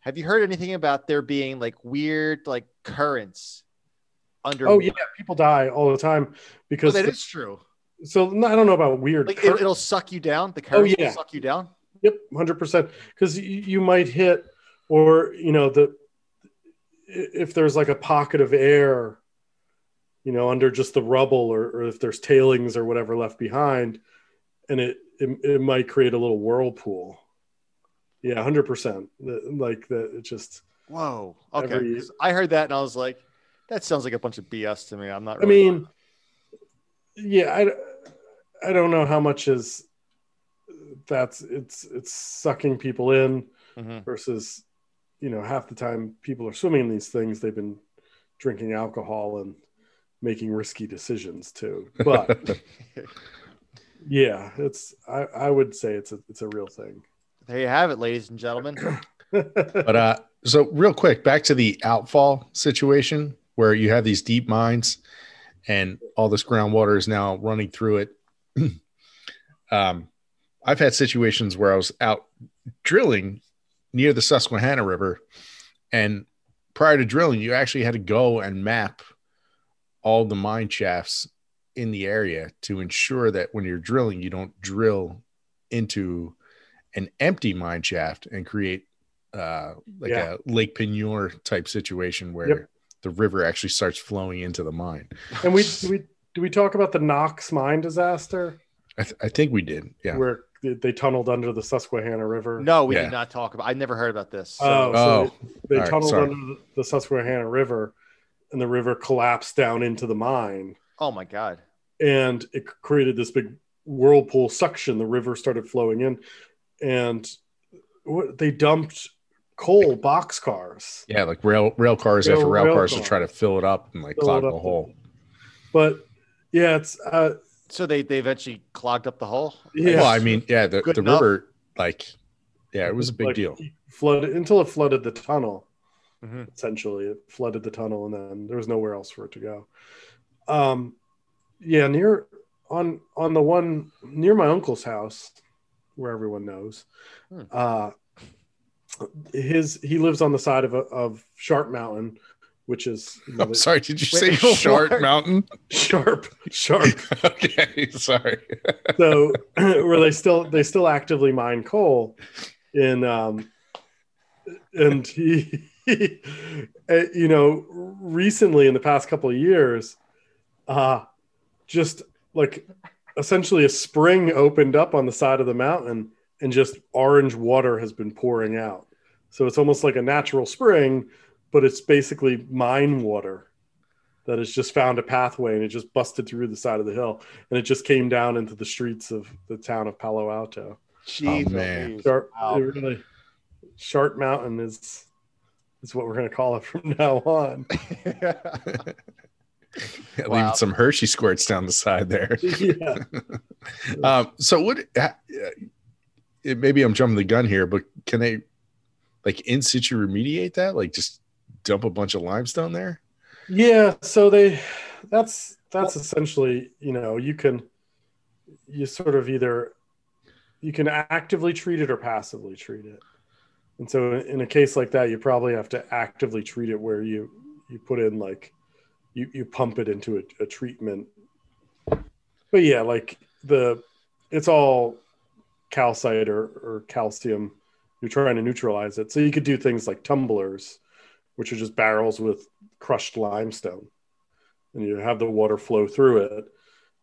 have you heard anything about there being like weird, like currents under? oh yeah, people die all the time Well, because that the- is true. So I don't know about weird. Like it, it'll suck you down. The oh, currents yeah. will suck you down. Yep, hundred percent. Because you, might hit, or you know, the if there's like a pocket of air, you know, under just the rubble, or, or if there's tailings or whatever left behind, and it it, it might create a little whirlpool. Yeah, hundred percent. Like that, it just. Whoa. Okay. Every- I heard that and I was like, that sounds like a bunch of BS to me. I'm not. I Really mean, yeah, I I don't know how much is that's it's it's sucking people in Mhm. versus you know half the time people are swimming in these things they've been drinking alcohol and making risky decisions too but [laughs] yeah it's i i would say it's a it's a real thing There you have it, ladies and gentlemen. [coughs] But uh, so real quick, back to the outfall situation where you have these deep mines and all this groundwater is now running through it. [clears throat] um, I've had situations where I was out drilling near the Susquehanna River, and prior to drilling, you actually had to go and map all the mine shafts in the area to ensure that when you're drilling, you don't drill into an empty mine shaft and create uh, like Yeah. a Lake Peigneur type situation where Yep. the river actually starts flowing into the mine. and we we do we talk about the knox mine disaster I, th- I think we did. Yeah. where they, they tunneled under the susquehanna river No, we Yeah. did not talk about. I never heard about this. So. Oh, so Oh, they, they tunneled sorry. under the, the Susquehanna River, and the river collapsed down into the mine, oh my god. and it created this big whirlpool suction. The river started flowing in, and they dumped coal boxcars. Yeah, like rail rail cars Rail- after rail, rail cars to try to fill it up and like Fill clog the hole. But yeah, it's uh, So they they eventually clogged up the hole. yeah. Well, I mean, yeah, the, Good the enough. river, like, yeah, it was a big like, deal. Flooded until it flooded the tunnel. Mhm. Essentially, it flooded the tunnel, and then there was nowhere else for it to go. Um, yeah, near on on the one near my uncle's house, where everyone knows. Hmm. Uh, his he lives on the side of a, of Sharp Mountain, which is I'm sorry, did you Wait, say [laughs] Sharp? Mountain? Sharp Sharp. [laughs] okay, sorry. so [clears throat] where they still they still actively mine coal in um and he, he [laughs] uh, you know recently in the past couple of years uh just like essentially a spring opened up on the side of the mountain and just orange water has been pouring out so it's almost like a natural spring but it's basically mine water that has just found a pathway and it just busted through the side of the hill and it just came down into the streets of the town of Palo Alto. Jeez, Oh, man. Sharp, Wow. it really, Sharp Mountain is is what we're going to call it [laughs] from now on. [laughs] Wow. Leaving some Hershey squirts down the side there. [laughs] yeah, Um, so what? Uh, it, maybe I'm jumping the gun here, but can they, like, in situ remediate that? Like, just dump a bunch of limestone there? yeah. So they, that's that's essentially you know you can, you sort of either, you can actively treat it or passively treat it, and so in a case like that, you probably have to actively treat it where you you put in like, you you pump it into a, a treatment. But yeah, like the, it's all calcite or, or calcium. You're trying to neutralize it. So you could do things like tumblers, which are just barrels with crushed limestone, and you have the water flow through it.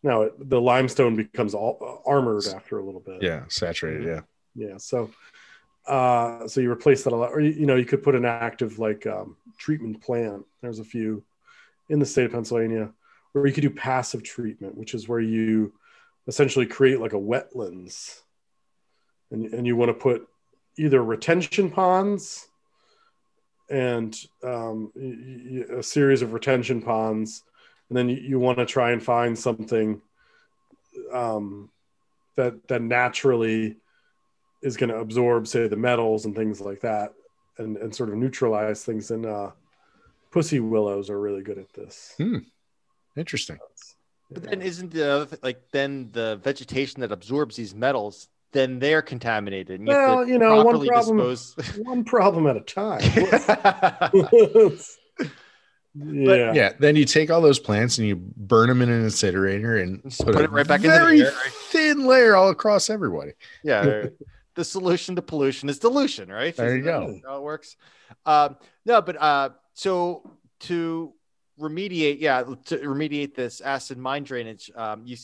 Now it, the limestone becomes all armored after a little bit. Yeah, saturated. Yeah. Yeah. So, uh, so you replace that a lot, or you, you know, you could put an active like um, treatment plant. There's a few in the state of Pennsylvania, or you could do passive treatment, which is where you essentially create like a wetlands, and and you want to put either retention ponds and um, y- y- a series of retention ponds, and then you, you want to try and find something um, that that naturally is going to absorb, say, the metals and things like that, and and sort of neutralize things. And uh, pussy willows are really good at this. Interesting. But then isn't the like then the vegetation that absorbs these metals, then they're contaminated. And you Well, to you know, one problem- dispose. [laughs] One problem at a time. [laughs] [laughs] yeah. Yeah. Then you take all those plants and you burn them in an incinerator and put, put it right back in the very air, right? thin layer all across everybody. yeah. the solution to pollution is dilution, right? There you Isn't that go. How it works. Um, no, but uh, so to remediate, yeah, to remediate this acid mine drainage, um, you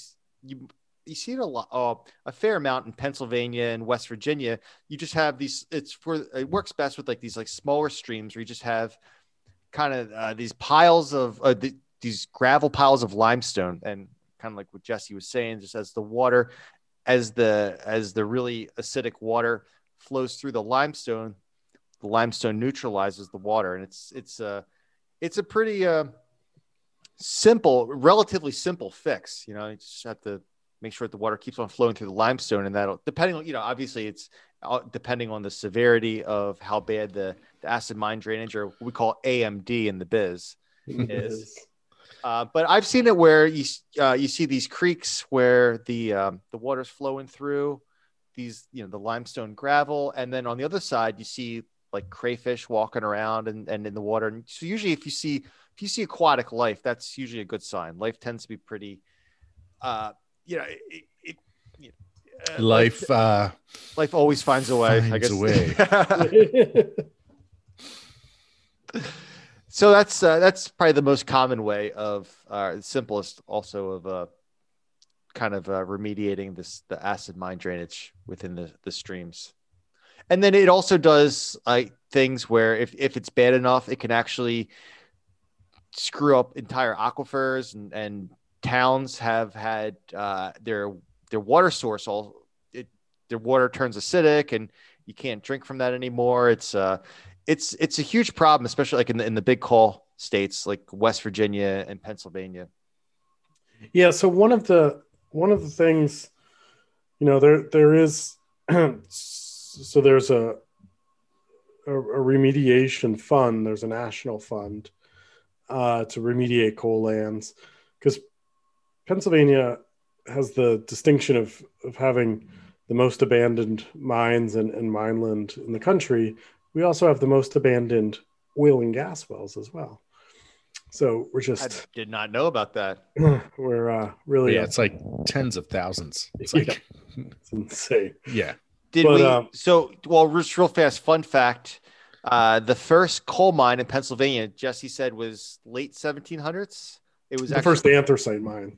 you you see it a lot, uh, a fair amount in Pennsylvania and West Virginia. You just have these. It's for it works best with like these like smaller streams where you just have kind of uh, these piles of uh, the, these gravel piles of limestone and kind of like what Jesse was saying, just as the water as the as the really acidic water flows through the limestone, the limestone neutralizes the water, and it's it's a it's a pretty uh, simple, relatively simple fix. You know, you just have to make sure that the water keeps on flowing through the limestone, and that'll depending on you know obviously it's uh, depending on the severity of how bad the, the acid mine drainage or what we call AMD in the biz [laughs] is. Uh, but I've seen it where you uh, you see these creeks where the um, the water's flowing through these you know the limestone gravel, and then on the other side you see like crayfish walking around and, and in the water. And so usually if you see if you see aquatic life, that's usually a good sign. Life tends to be pretty, uh, you know, it, it, you know, uh, Life uh, life always finds a way. I guess. a [laughs] [laughs] so that's uh, that's probably the most common way of uh, simplest also of uh, kind of uh, remediating this the acid mine drainage within the, the streams and then it also does like things where if, if it's bad enough it can actually screw up entire aquifers and, and towns have had uh, their their water source all it their water turns acidic and you can't drink from that anymore it's uh it's it's a huge problem, especially like in the in the big call states like West Virginia and Pennsylvania. Yeah. So one of the one of the things, you know, there there is [clears throat] so there's a a, a remediation fund. There's a national fund uh, to remediate coal lands because Pennsylvania has the distinction of of having the most abandoned mines and, and mineland in the country. We also have the most abandoned oil and gas wells as well. So we're just I just did not know about that. [clears throat] we're uh, really yeah, it's like tens of thousands. It's [laughs] Yeah. like it's insane. yeah. Did But, we? um, so well, just real fast. Fun fact: uh, the first coal mine in Pennsylvania, Jesse said, was late 1700s. It was The actually first anthracite mine.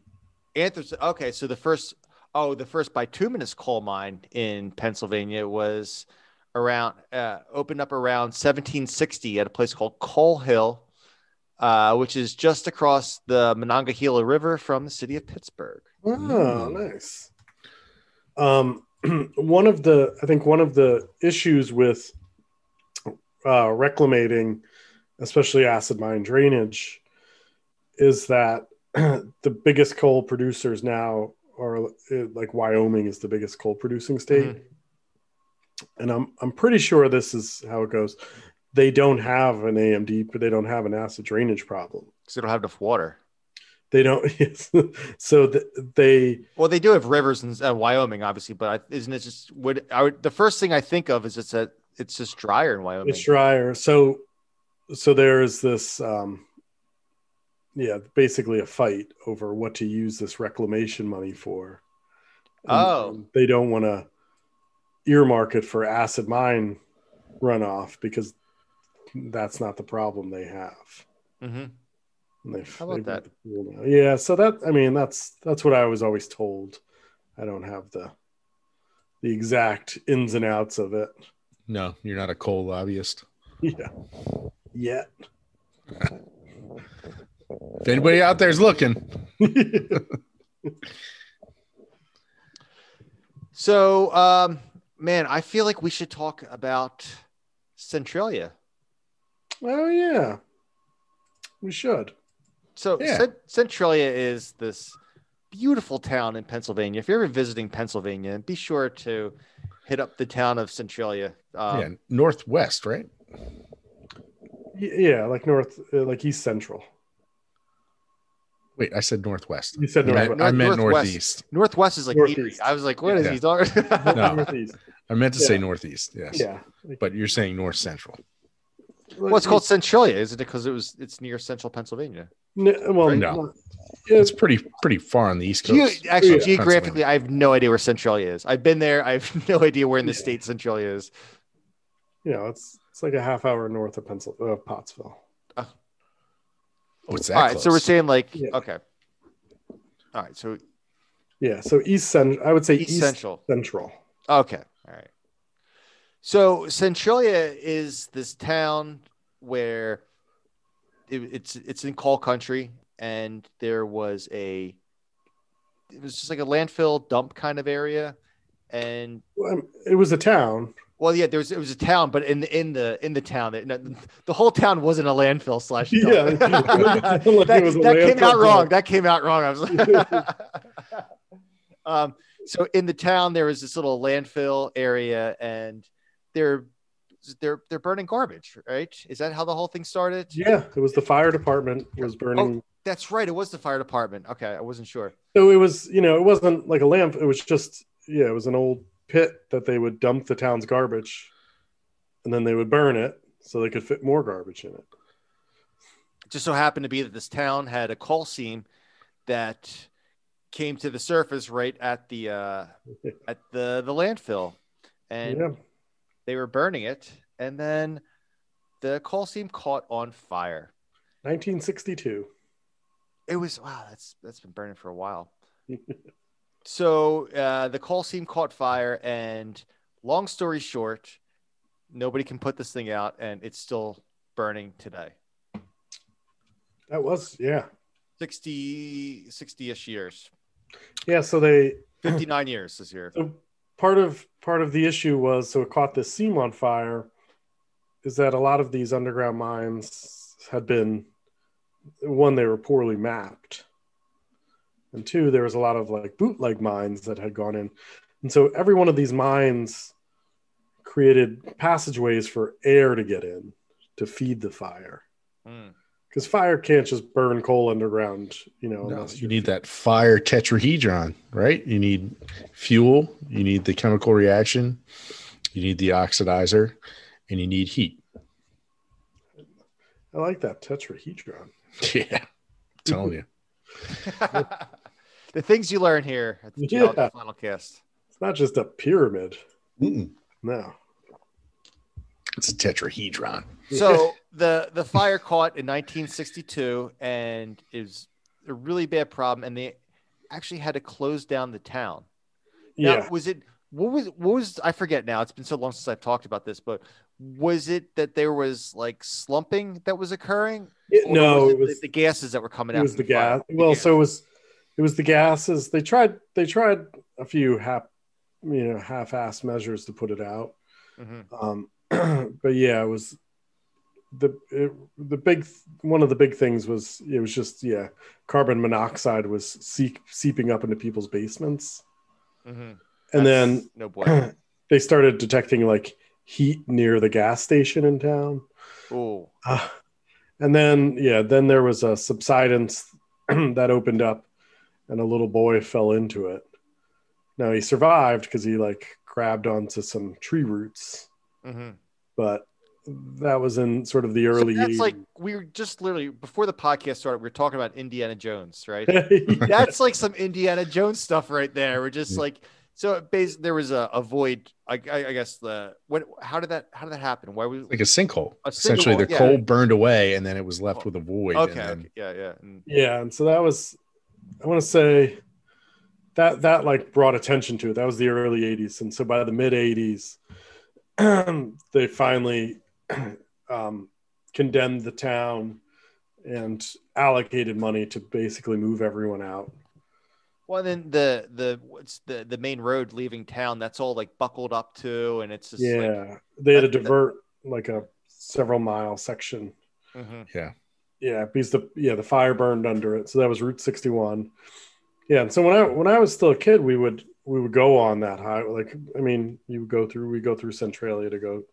Anthracite. Okay, so the first, oh, the first bituminous coal mine in Pennsylvania was around, uh, opened up around 1760 at a place called Coal Hill, uh, which is just across the Monongahela River from the city of Pittsburgh. Oh, nice. Um, [clears throat] one of the, I think one of the issues with uh, reclamating, especially acid mine drainage, is that [clears throat] the biggest coal producers now are uh, like Wyoming is the biggest coal producing state, and I'm I'm pretty sure this is how it goes. They don't have an AMD, but they don't have an acid drainage problem. Because they don't have enough water. They don't. [laughs] so th- they Well, they do have rivers in uh, Wyoming, obviously, but I, isn't it just would I would, the first thing I think of is it's a it's just drier in Wyoming. it's drier. So so there is this um yeah, basically a fight over what to use this reclamation money for. And- Oh. they don't want to earmark it for acid mine runoff because that's not the problem they have. Mhm. They've, How about that? the pool now. Yeah, so that I mean that's that's what I was always told. I don't have the the exact ins and outs of it. No, you're not a coal lobbyist. [laughs] Yeah. Yet. [laughs] If anybody out there's looking, [laughs] So, um, man, I feel like we should talk about Centralia. Oh yeah. We should. So, Yeah. Cent- Centralia is this beautiful town in Pennsylvania. If you're ever visiting Pennsylvania, be sure to hit up the town of Centralia. Um, yeah, northwest, right? Yeah, like north uh, like east central. Wait, I said northwest. You said I meant, northwest. I meant Northwest. northeast. Northwest is like Erie. Northeast. I was like, what is Yeah. he talking? [laughs] No. Northeast. I meant to say northeast. Yes. Yeah. But you're saying north central. well, it's called Centralia, isn't it? Because it was it's near central Pennsylvania. N- well, Right. no. No. It's pretty pretty far on the east Geo- coast. actually, Yeah. geographically, I have no idea where Centralia is. I've been there. I have [laughs] no idea where in the Yeah. state Centralia is. You know, it's it's like a half hour north of Pencil uh, Pottsville. Oh, it's that All right, close. so we're saying like Yeah. okay. All right, so Yeah, so east central. I would say East east, Central. central. Okay. All right. So Centralia is this town where it, it's it's in coal country, and there was a it was just like a landfill dump kind of area, and Um, It was a town. Well, yeah, there was it was a town, but in the in the in the town, no, the whole town wasn't a landfill slash. Yeah, [laughs] like that, that came out wrong. dump. That came out wrong. I was like, [laughs] [laughs] um, so in the town there was this little landfill area, and they're they're they're burning garbage, right? Is that how the whole thing started? Yeah, it was the fire department was burning. That's right. It was the fire department. Okay, I wasn't sure. So it was, you know, it wasn't like a lamp. It was just, yeah, it was an old pit that they would dump the town's garbage, and then they would burn it so they could fit more garbage in it. It just so happened to be that this town had a coal seam that came to the surface right at the uh, at the the landfill, and yeah, they were burning it, and then the coal seam caught on fire. 1962. It was wow, that's that's been burning for a while. [laughs] so uh, the coal seam caught fire, and long story short, nobody can put this thing out, and it's still burning today. That was, yeah, 60 60-ish years. yeah. So they [clears throat] 59 years this year. So part of part of the issue was so it caught this seam on fire is that a lot of these underground mines had been one they were poorly mapped and two there was a lot of like bootleg mines that had gone in and so every one of these mines created passageways for air to get in to feed the fire Mm. because fire can't just burn coal underground you know No, unless you need that fire tetrahedron, right? You need fuel, you need the chemical reaction, you need the oxidizer, and you need heat. i like that tetrahedron [laughs] Yeah, telling you. [laughs] the things you learn here at the Yeah. Flannelcast. it's not just a pyramid Mm-mm. no It's a tetrahedron. So [laughs] the the fire caught in 1962, and it was a really bad problem, and they actually had to close down the town. Now, yeah was it what was what was I forget now? It's been so long since I've talked about this, but was it that there was like slumping that was occurring? It- no, was it was the, the gases that were coming it out. was from the fire? gas. The Well, gas. so it was it was the gases. They tried they tried a few half you know half-assed measures to put it out. Mhm. Um, [clears throat] but yeah, it was the it, the big one of the big things was it was just yeah carbon monoxide was seep, seeping up into people's basements, Mhm. and That's then no [clears throat] boy. they started detecting like heat near the gas station in town. Oh, Uh, and then, yeah, then there was a subsidence [clears throat] that opened up, and a little boy fell into it. Now he survived because he like grabbed onto some tree roots, hmm but that was in sort of the so early. that's like we were just literally before the podcast started. We were talking about Indiana Jones, right? [laughs] Yeah. that's like some Indiana Jones stuff right there. We're just like so. Basically, there was a, a void. I, I, I guess the what? How did that? How did that happen? Why was Like a sinkhole. A Essentially, sinkhole, the yeah. coal burned away, and then it was left with a void. okay? and then- okay, Yeah, yeah. And, yeah, and so that was, I want to say, that that like brought attention to it. That was the early '80s, and so by the mid '80s, [clears throat] they finally [clears throat] um, condemned the town and allocated money to basically move everyone out. well, then the the what's the the main road leaving town? That's all like buckled up to, and it's just yeah, like they had to that- that- divert like a several mile section. Mhm. Yeah, because the yeah the fire burned under it, so that was Route 61. Yeah, and so when I when I was still a kid, we would we would go on that high. Like I mean, you would go through we go through Centralia to go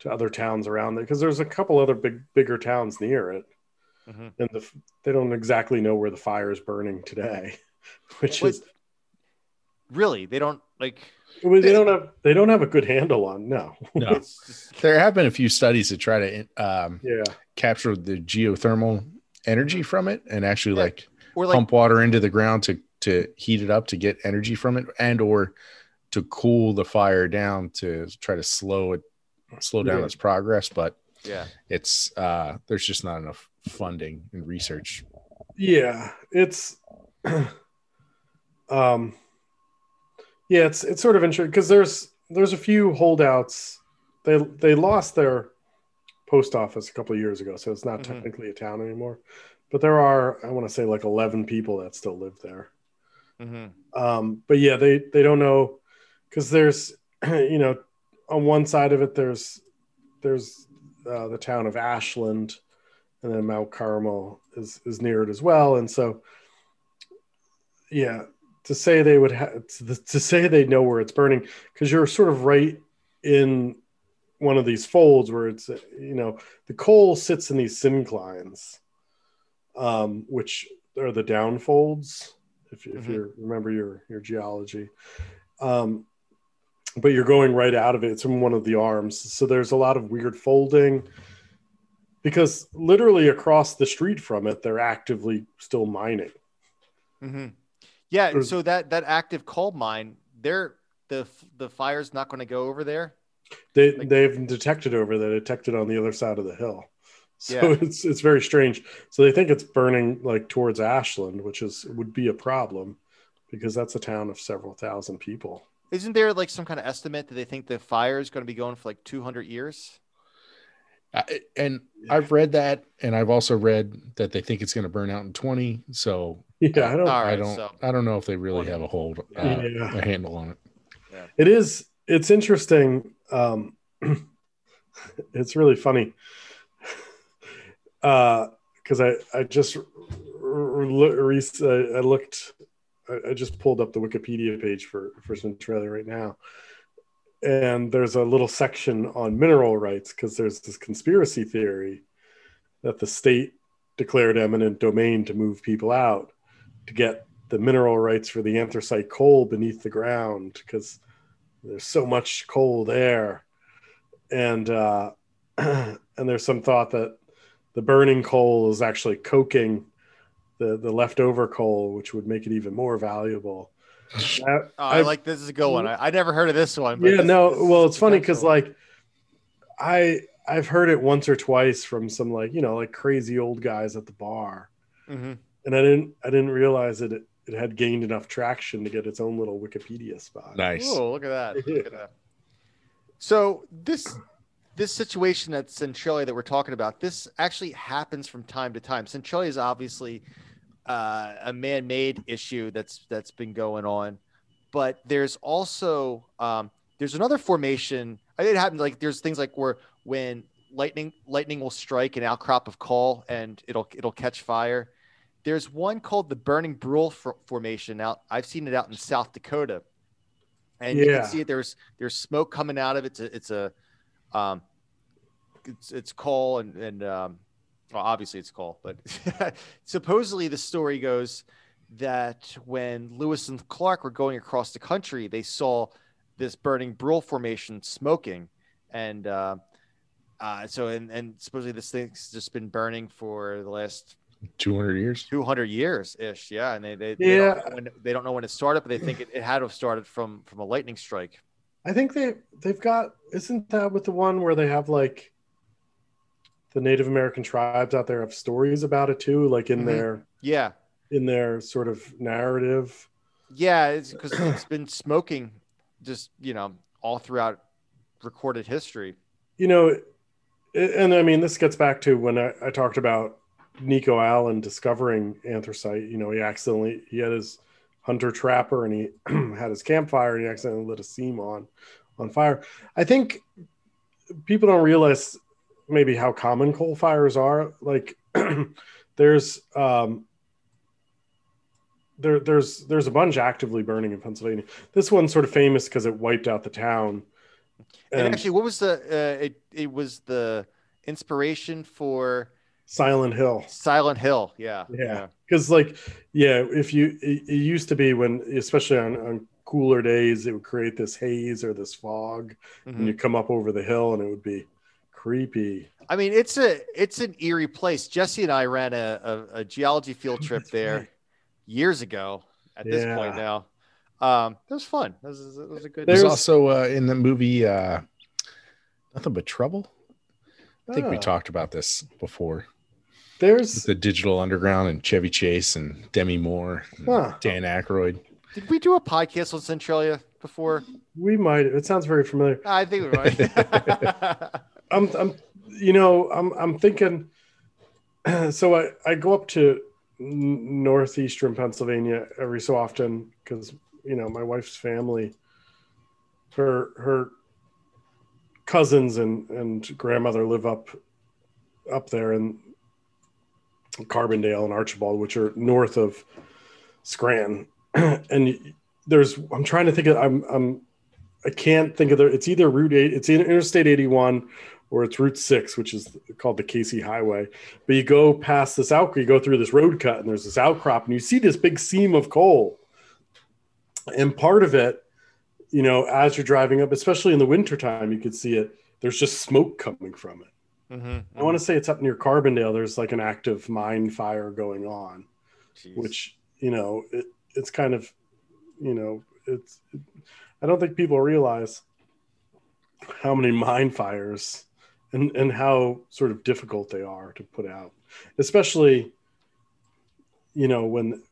to other towns around there because there's a couple other big bigger towns near it, Mhm. and the, they don't exactly know where the fire is burning today, [laughs] which Wait, is really they don't like. well, they don't have they don't have a good handle on. No, No, [laughs] there have been a few studies to try to um, yeah, capture the geothermal energy from it, and actually Yeah. like or like pump water into the ground to to heat it up to get energy from it, and or to cool the fire down to try to slow it, slow down Yeah. its progress. But yeah. it's uh, there's just not enough funding and research. Yeah, it's [clears throat] um yeah, it's it's sort of interesting because there's there's a few holdouts. They they lost their post office a couple of years ago, so it's not Mhm. technically a town anymore. But there are I want to say like 11 people that still live there. hmm um, but yeah, they they don't know because there's [clears throat] you know on one side of it there's there's uh, the town of Ashland, and then Mount Carmel is is near it as well, and so yeah, to say they would have to, to say they know where it's burning because you're sort of right in one of these folds where it's you know the coal sits in these synclines, um, which are the down folds if, if Mhm. you remember your your geology. Um, but you're going right out of it. It's from one of the arms. So there's a lot of weird folding because literally across the street from it, they're actively still mining. hmm Yeah. Or- So that that active coal mine, they're the the fire's not going to go over there. They Like- they've detected over there, detected on the other side of the hill. [laughs] So Yeah. it's it's very strange. So they think it's burning like towards Ashland, which is would be a problem because that's a town of several thousand people. Isn't there like some kind of estimate that they think the fire is going to be going for like 200 years? I, and I've read that, and I've also read that they think it's going to burn out in 20. So [laughs] Yeah, I don't. All right, I don't, so- I don't know if they really have a hold, uh, Yeah. a handle on it. It is. It's interesting. Um, [clears throat] it's really funny because I I just re- I looked. I I just pulled up the Wikipedia page for for Centralia right now, and there's a little section on mineral rights because there's this conspiracy theory that the state declared eminent domain to move people out to get the mineral rights for the anthracite coal beneath the ground because there's so much coal there and uh, [clears throat] and there's some thought that the burning coal is actually coking the the leftover coal which would make it even more valuable [laughs] That- Oh, I, like this is a good one. I, I never heard of this one. but yeah this- no this well it's funny because like i i've heard it once or twice from some like you know like crazy old guys at the bar Mhm. and i didn't i didn't realize it, it had gained enough traction to get its own little wikipedia spot Nice. Oh, look at that. [laughs] Look at that. So this this situation at Centralia that we're talking about, this actually happens from time to time. Centralia is obviously uh, a man-made issue that's that's been going on, but there's also um, there's another formation. I think it happens like there's things like where when lightning lightning will strike an outcrop of coal and it'll it'll catch fire. There's one called the Burning Brule for- Formation. Out, I've seen it out in South Dakota, and you can see it. There's there's smoke coming out of it. It's a, it's a um, it's it's coal and and um, well, obviously it's coal, but [laughs] supposedly the story goes that when Lewis and Clark were going across the country, they saw this burning brule formation smoking, and uh, uh, so and and supposedly this thing's just been burning for the last 200 years. 200 years ish yeah and they they, they, Yeah. don't know when, they don't know when it started but they think it, it had to have started from from a lightning strike I think they they've got isn't that with the one where they have like the Native American tribes out there have stories about it too, like in Mhm. their yeah in their sort of narrative. yeah it's because it's been smoking just you know all throughout recorded history You know, and I mean this gets back to when I, I talked about Necho Allen discovering anthracite. You know, he accidentally he had his hunter trapper and he [clears throat] had his campfire and he accidentally lit a seam on on fire. I think people don't realize maybe how common coal fires are. Like [clears throat] there's um there there's there's a bunch actively burning in Pennsylvania. This one's sort of famous because it wiped out the town. and, actually what was the uh, it, it was the inspiration for Silent Hill. silent hill yeah Yeah. because like yeah if you it, it used to be when especially on, on cooler days it would create this haze or this fog Mhm. and you come up over the hill and it would be creepy I mean, it's a it's an eerie place. Jesse and I ran a, a, a geology field [laughs] trip That's there right. years ago. At this point now, um, it was fun. It was, it was a good. There's There's- also uh, in the movie uh, Nothing But Trouble. I think we Ah. talked about this before. There's The Digital Underground and Chevy Chase and Demi Moore, and Huh. Dan Aykroyd. Did we do a podcast on Centralia before? we might it sounds very familiar I think we might. [laughs] i'm i'm you know i'm i'm thinking [clears throat] so i i go up to northeastern Pennsylvania every so often because you know my wife's family, her her cousins and and grandmother live up up there in Carbondale and Archbald, which are north of Scranton, [clears throat] and there's I'm trying to think of I'm I'm I can't think of the it's either Route eight it's Interstate 81 or it's Route six, which is called the Casey Highway. But you go past this out, you go through this road cut, and there's this outcrop, and you see this big seam of coal. And part of it, you know, as you're driving up, especially in the wintertime, you could see it. There's just smoke coming from it. Mm-hmm. I want to say it's up near Carbondale. There's like an active mine fire going on, Jeez. which you know it, it's kind of, you know, it's. I don't think people realize how many mine fires and and how sort of difficult they are to put out, especially, you know, when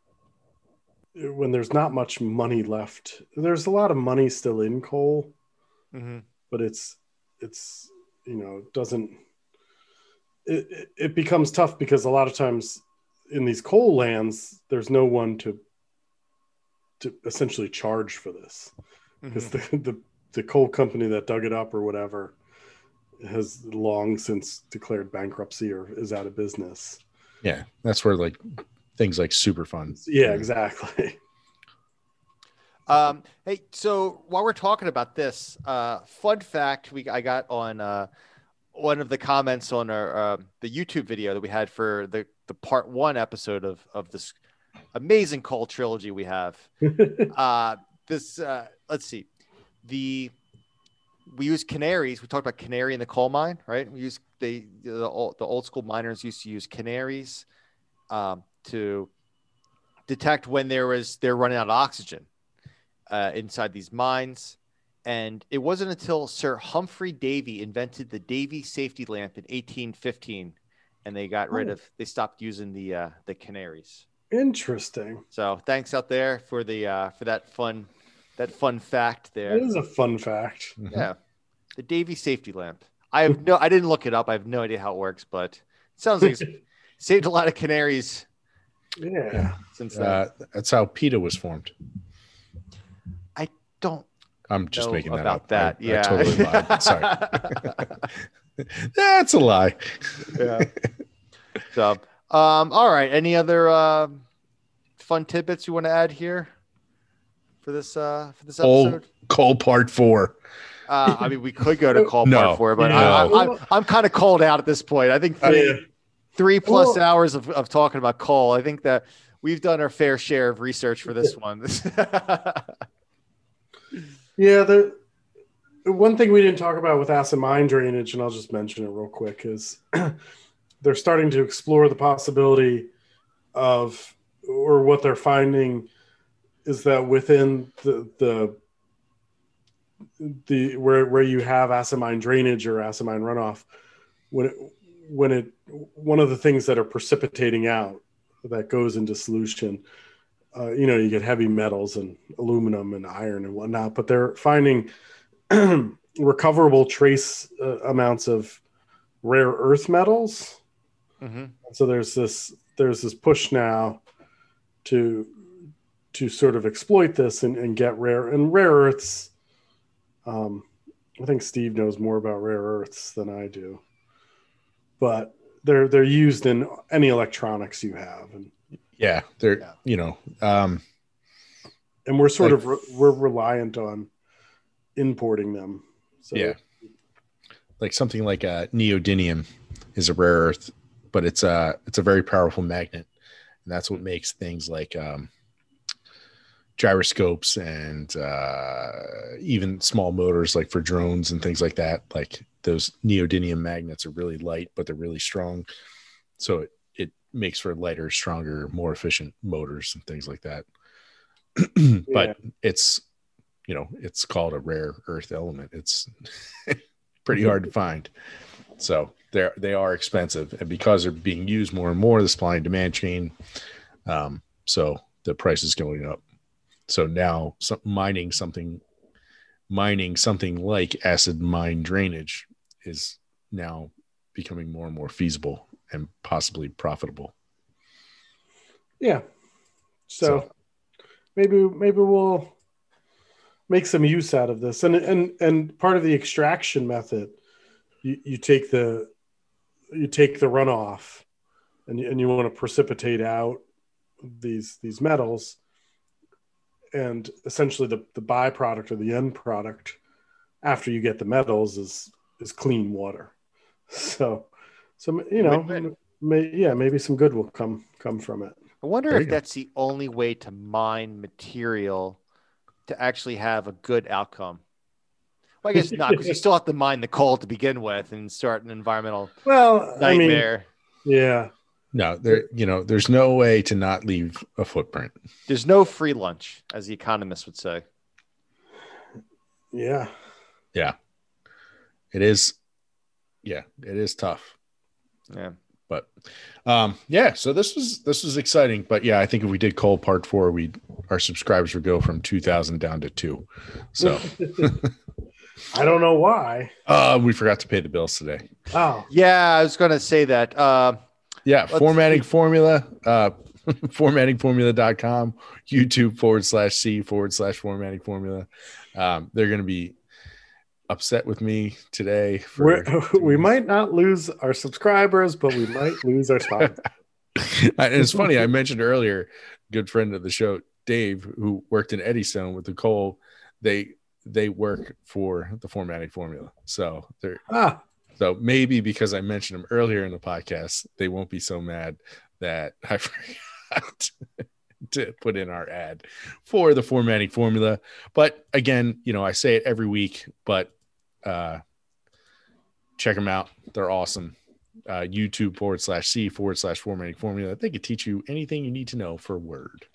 when there's not much money left. There's a lot of money still in coal Mhm. but it's it's you know doesn't it, it- becomes tough because a lot of times in these coal lands there's no one to to essentially charge for this because Mhm. the, the the coal company that dug it up or whatever has long since declared bankruptcy or is out of business Yeah, that's where like things like super Superfund. yeah exactly [laughs] Um, hey, so while we're talking about this, uh, fun fact we I got on uh, one of the comments on our uh, the YouTube video that we had for the the part one episode of of this amazing coal trilogy we have. [laughs] uh, this uh, let's see, the we use canaries. We talked about canary in the coal mine, right? We use they the old, the old school miners used to use canaries um, to detect when there was they're running out of oxygen uh, inside these mines. And it wasn't until Sir Humphrey Davy invented the Davy safety lamp in 1815, and they got rid Oh. of they stopped using the uh, the canaries. interesting So thanks out there for the uh, for that fun that fun fact there. It is a fun fact Mhm. Yeah, the Davy safety lamp. I have no, I didn't look it up. I have no idea how it works, but it sounds like it's [laughs] saved a lot of canaries yeah since then. Uh, that's how PETA was formed. I don't I'm just know making that about up. that. I, yeah, I totally lied. Sorry. [laughs] That's a lie. yeah. So, um, all right. Any other uh, fun tidbits you want to add here for this uh, for this episode? Coal Part Four. Uh, I mean, we could go to coal [laughs] No, part four, but no. I, I, I'm, I'm kind of called out at this point. I think three, Yeah. three plus Well- hours of, of talking about coal. I think that we've done our fair share of research for this one. [laughs] Yeah, the one thing we didn't talk about with acid mine drainage, and I'll just mention it real quick, is [clears throat] they're starting to explore the possibility of, or what they're finding is that within the the the where where you have acid mine drainage or acid mine runoff, when it when it one of the things that are precipitating out that goes into solution uh, you know, you get heavy metals and aluminum and iron and whatnot, but they're finding [clears throat] recoverable trace uh, amounts of rare earth metals. hmm So there's this there's this push now to to sort of exploit this and, and get rare and rare earths. Um, I think Steve knows more about rare earths than I do, but they're they're used in any electronics you have and Yeah, they're Yeah. you know, um, and we're sort Like- of re- we're reliant on importing them. So Yeah. like something like a neodymium is a rare earth, but it's a it's a very powerful magnet, and that's what makes things like um, gyroscopes and uh, even small motors, like for drones and things like that. Like those neodymium magnets are really light, but they're really strong, so it it makes for lighter, stronger, more efficient motors and things like that. [clears throat] but it's you know it's called a rare earth element. It's [laughs] pretty hard to [laughs] find. So they're they are expensive. And because they're being used more and more the supply and demand chain um, so the price is going up. So now some, mining something mining something like acid mine drainage is now becoming more and more feasible and possibly profitable Yeah. So, So- maybe maybe we'll make some use out of this. And and and part of the extraction method, you, you take the you take the runoff and you, and you want to precipitate out these these metals and essentially the, the byproduct or the end product after you get the metals is is clean water [laughs] so so you know Win-win. may, yeah maybe some good will come come from it I wonder There if you go. that's the only way to mine material to actually have a good outcome. Well, I guess not, because you [laughs] still have to mine the coal to begin with and start an environmental well i mean nightmare. yeah No, there, you know, there's no way to not leave a footprint. There's no free lunch, as the economists would say. Yeah. Yeah It is, yeah, it is tough. Yeah. But um, yeah, so this was this was exciting. But yeah, I think if we did coal part four, we our subscribers would go from two thousand down to two. So [laughs] i don't know why uh, we forgot to pay the bills today. oh Yeah, I was going to say that. Uh, Yeah, Let's formatting see. formula, uh, [laughs] formattingformula.com, YouTube forward slash C forward slash formatting formula. Um, they're going to be upset with me today. For [laughs] we might not lose our subscribers but we might [laughs] lose our sponsors it's funny. I mentioned earlier, good friend of the show, Dave, who worked in Eddystone with Nicole. They they work for the formatting formula, so they're ah so maybe because I mentioned them earlier in the podcast, they won't be so mad that I [laughs] forgot to put in our ad for the formatting formula. But again, you know, I say it every week, but uh, check them out. They're awesome. Uh, YouTube forward slash C forward slash formatting formula. They could teach you anything you need to know for Word.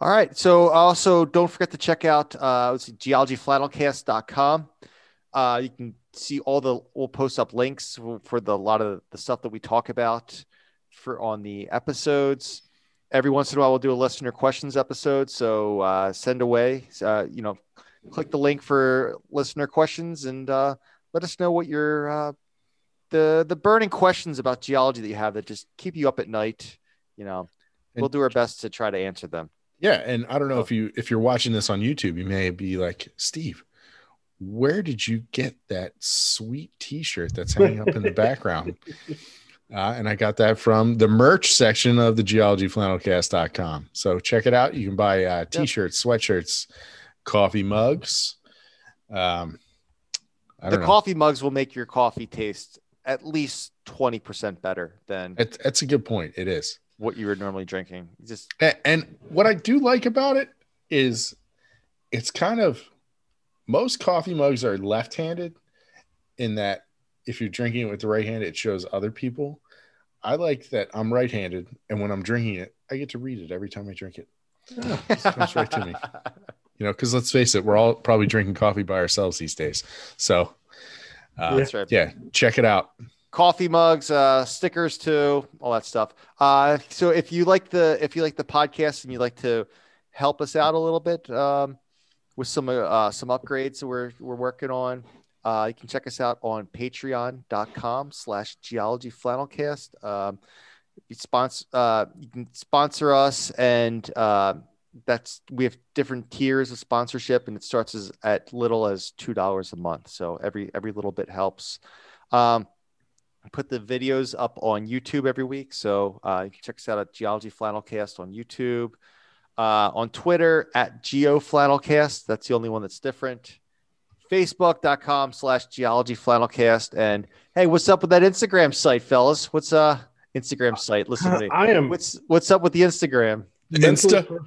all right. So also don't forget to check out uh, geologyflannelcast.com. Uh, you can see all the, we'll post up links for- for the, a lot of the stuff that we talk about for on the episodes. Every once in a while, we'll do a listener questions episode. So uh, send away, uh, you know, click the link for listener questions and uh, let us know what your uh, the the burning questions about geology that you have that just keep you up at night. You know, we'll do our best to try to answer them. Yeah, and I don't know if you if you're watching this on YouTube, you may be like, Steve, where did you get that sweet T-shirt that's hanging up in the background? [laughs] Uh, and I got that from the merch section of the geologyflannelcast.com. So check it out. You can buy uh, t-shirts, sweatshirts, coffee mugs. Um, I The don't know. coffee mugs will make your coffee taste at least twenty percent better than It's, that's a good point. It is. what you were normally drinking. Just A- And what I do like about it is it's kind of most coffee mugs are left handed in that if you're drinking it with the right hand, it shows other people. I like that I'm right handed. And when I'm drinking it, I get to read it every time I drink it. [laughs] It comes right to me. [laughs] You know, because let's face it, we're all probably drinking coffee by ourselves these days. So, uh, That's right. yeah, check it out. coffee mugs, uh, stickers too, all that stuff. Uh, so if you like the if you like the podcast and you like to help us out a little bit um, with some uh, some upgrades that we're we're working on, uh, you can check us out on patreon.com slash geology flannelcast. Um, you sponsor uh, you can sponsor us and uh, that's we have different tiers of sponsorship and it starts as at little as two dollars a month. So every every little bit helps. Um, I put the videos up on YouTube every week. So uh, you can check us out at Geology Flannelcast on YouTube. Uh, on Twitter at Geo Flannelcast. That's the only one that's different. Facebook.com slash Geology Flannelcast. And hey, what's up with that Instagram site, fellas? What's uh Instagram site? Listen to me. I am What's what's up with the Instagram? mentally, Insta.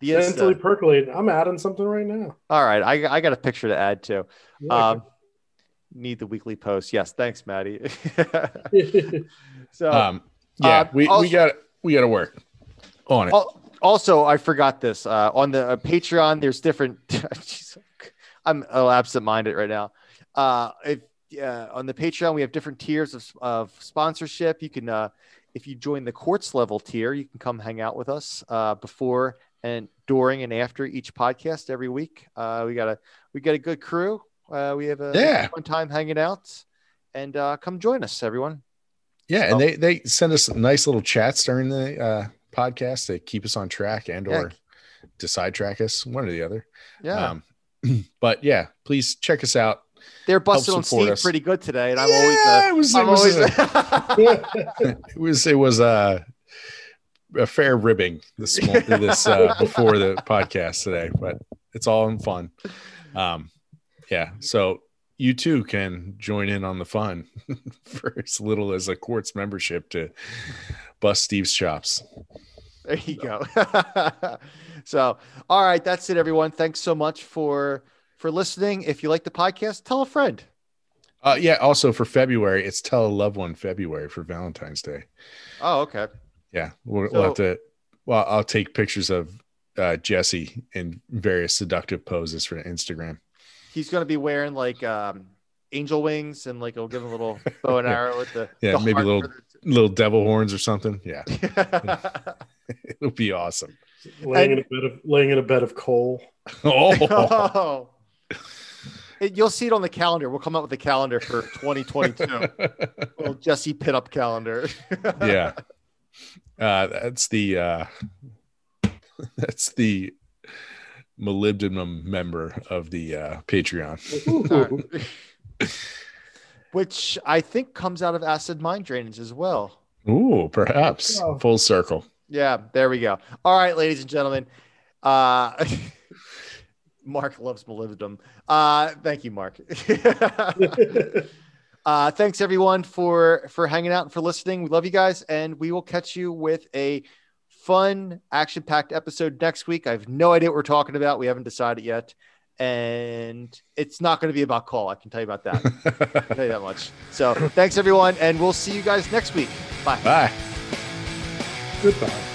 The mentally Insta. percolating. I'm adding something right now. All right, I, I got a picture to add too. Yeah. Um, need the weekly post. Yes, thanks, Maddie. [laughs] so Um, yeah, Uh, we, also- we got we got to work on it. Also, I forgot this uh, on the uh, Patreon. There's different. [laughs] Jeez, I'm oh, absent-minded right now. Uh, if uh, on the Patreon, we have different tiers of, of sponsorship. You can, uh, if you join the quartz level tier, you can come hang out with us uh, before and during and after each podcast every week. Uh, we got a we got a good crew. Uh, we have a Yeah. fun time hanging out, and uh, come join us, everyone. Yeah, So- and they they send us nice little chats during the uh podcasts to keep us on track and or to sidetrack us, one or the other. Yeah. Um, [clears throat] but yeah, please check us out. They're busting on Steve us. pretty good today, and I'm Yeah, always. Uh, it was- it I'm was always. [laughs] [laughs] It was it was uh, a fair ribbing this [laughs] this uh, before the podcast today, but it's all in fun. Um, yeah, so you too can join in on the fun [laughs] for as little as a quartz membership to bust Steve's chops. There you go. [laughs] so, all right, that's it, everyone. Thanks so much for for listening. If you like the podcast, tell a friend. Uh, yeah. Also for February, it's tell a loved one February for Valentine's Day. Oh, okay. Yeah, we'll, we'll have to. Well, I'll take pictures of uh, Jesse in various seductive poses for Instagram. He's going to be wearing like um, angel wings, and like he'll give him a little [laughs] bow and arrow with the Yeah, the maybe heart little for little devil horns or something. Yeah, [laughs] [laughs] it'll be awesome. laying And- in a bed of laying in a bed of coal. Oh, oh. It- you'll see it on the calendar. We'll come out with a calendar for 2022. little Jesse pinup calendar. yeah. Uh, that's the uh, [laughs] that's the molybdenum member of the uh, Patreon. [laughs] Which I think comes out of acid mine drainage as well. Ooh, perhaps Oh. full circle. Yeah, there we go. All right, ladies and gentlemen. Uh, [laughs] Mark loves molybdenum. Uh, thank you, Mark. Uh, thanks everyone for for hanging out and for listening. We love you guys, and we will catch you with a fun, action-packed episode next week. I have no idea what we're talking about. We haven't decided yet, and it's not going to be about coal. I can tell you about that. Tell you that much. So, thanks everyone, and we'll see you guys next week. Bye. Bye. Goodbye.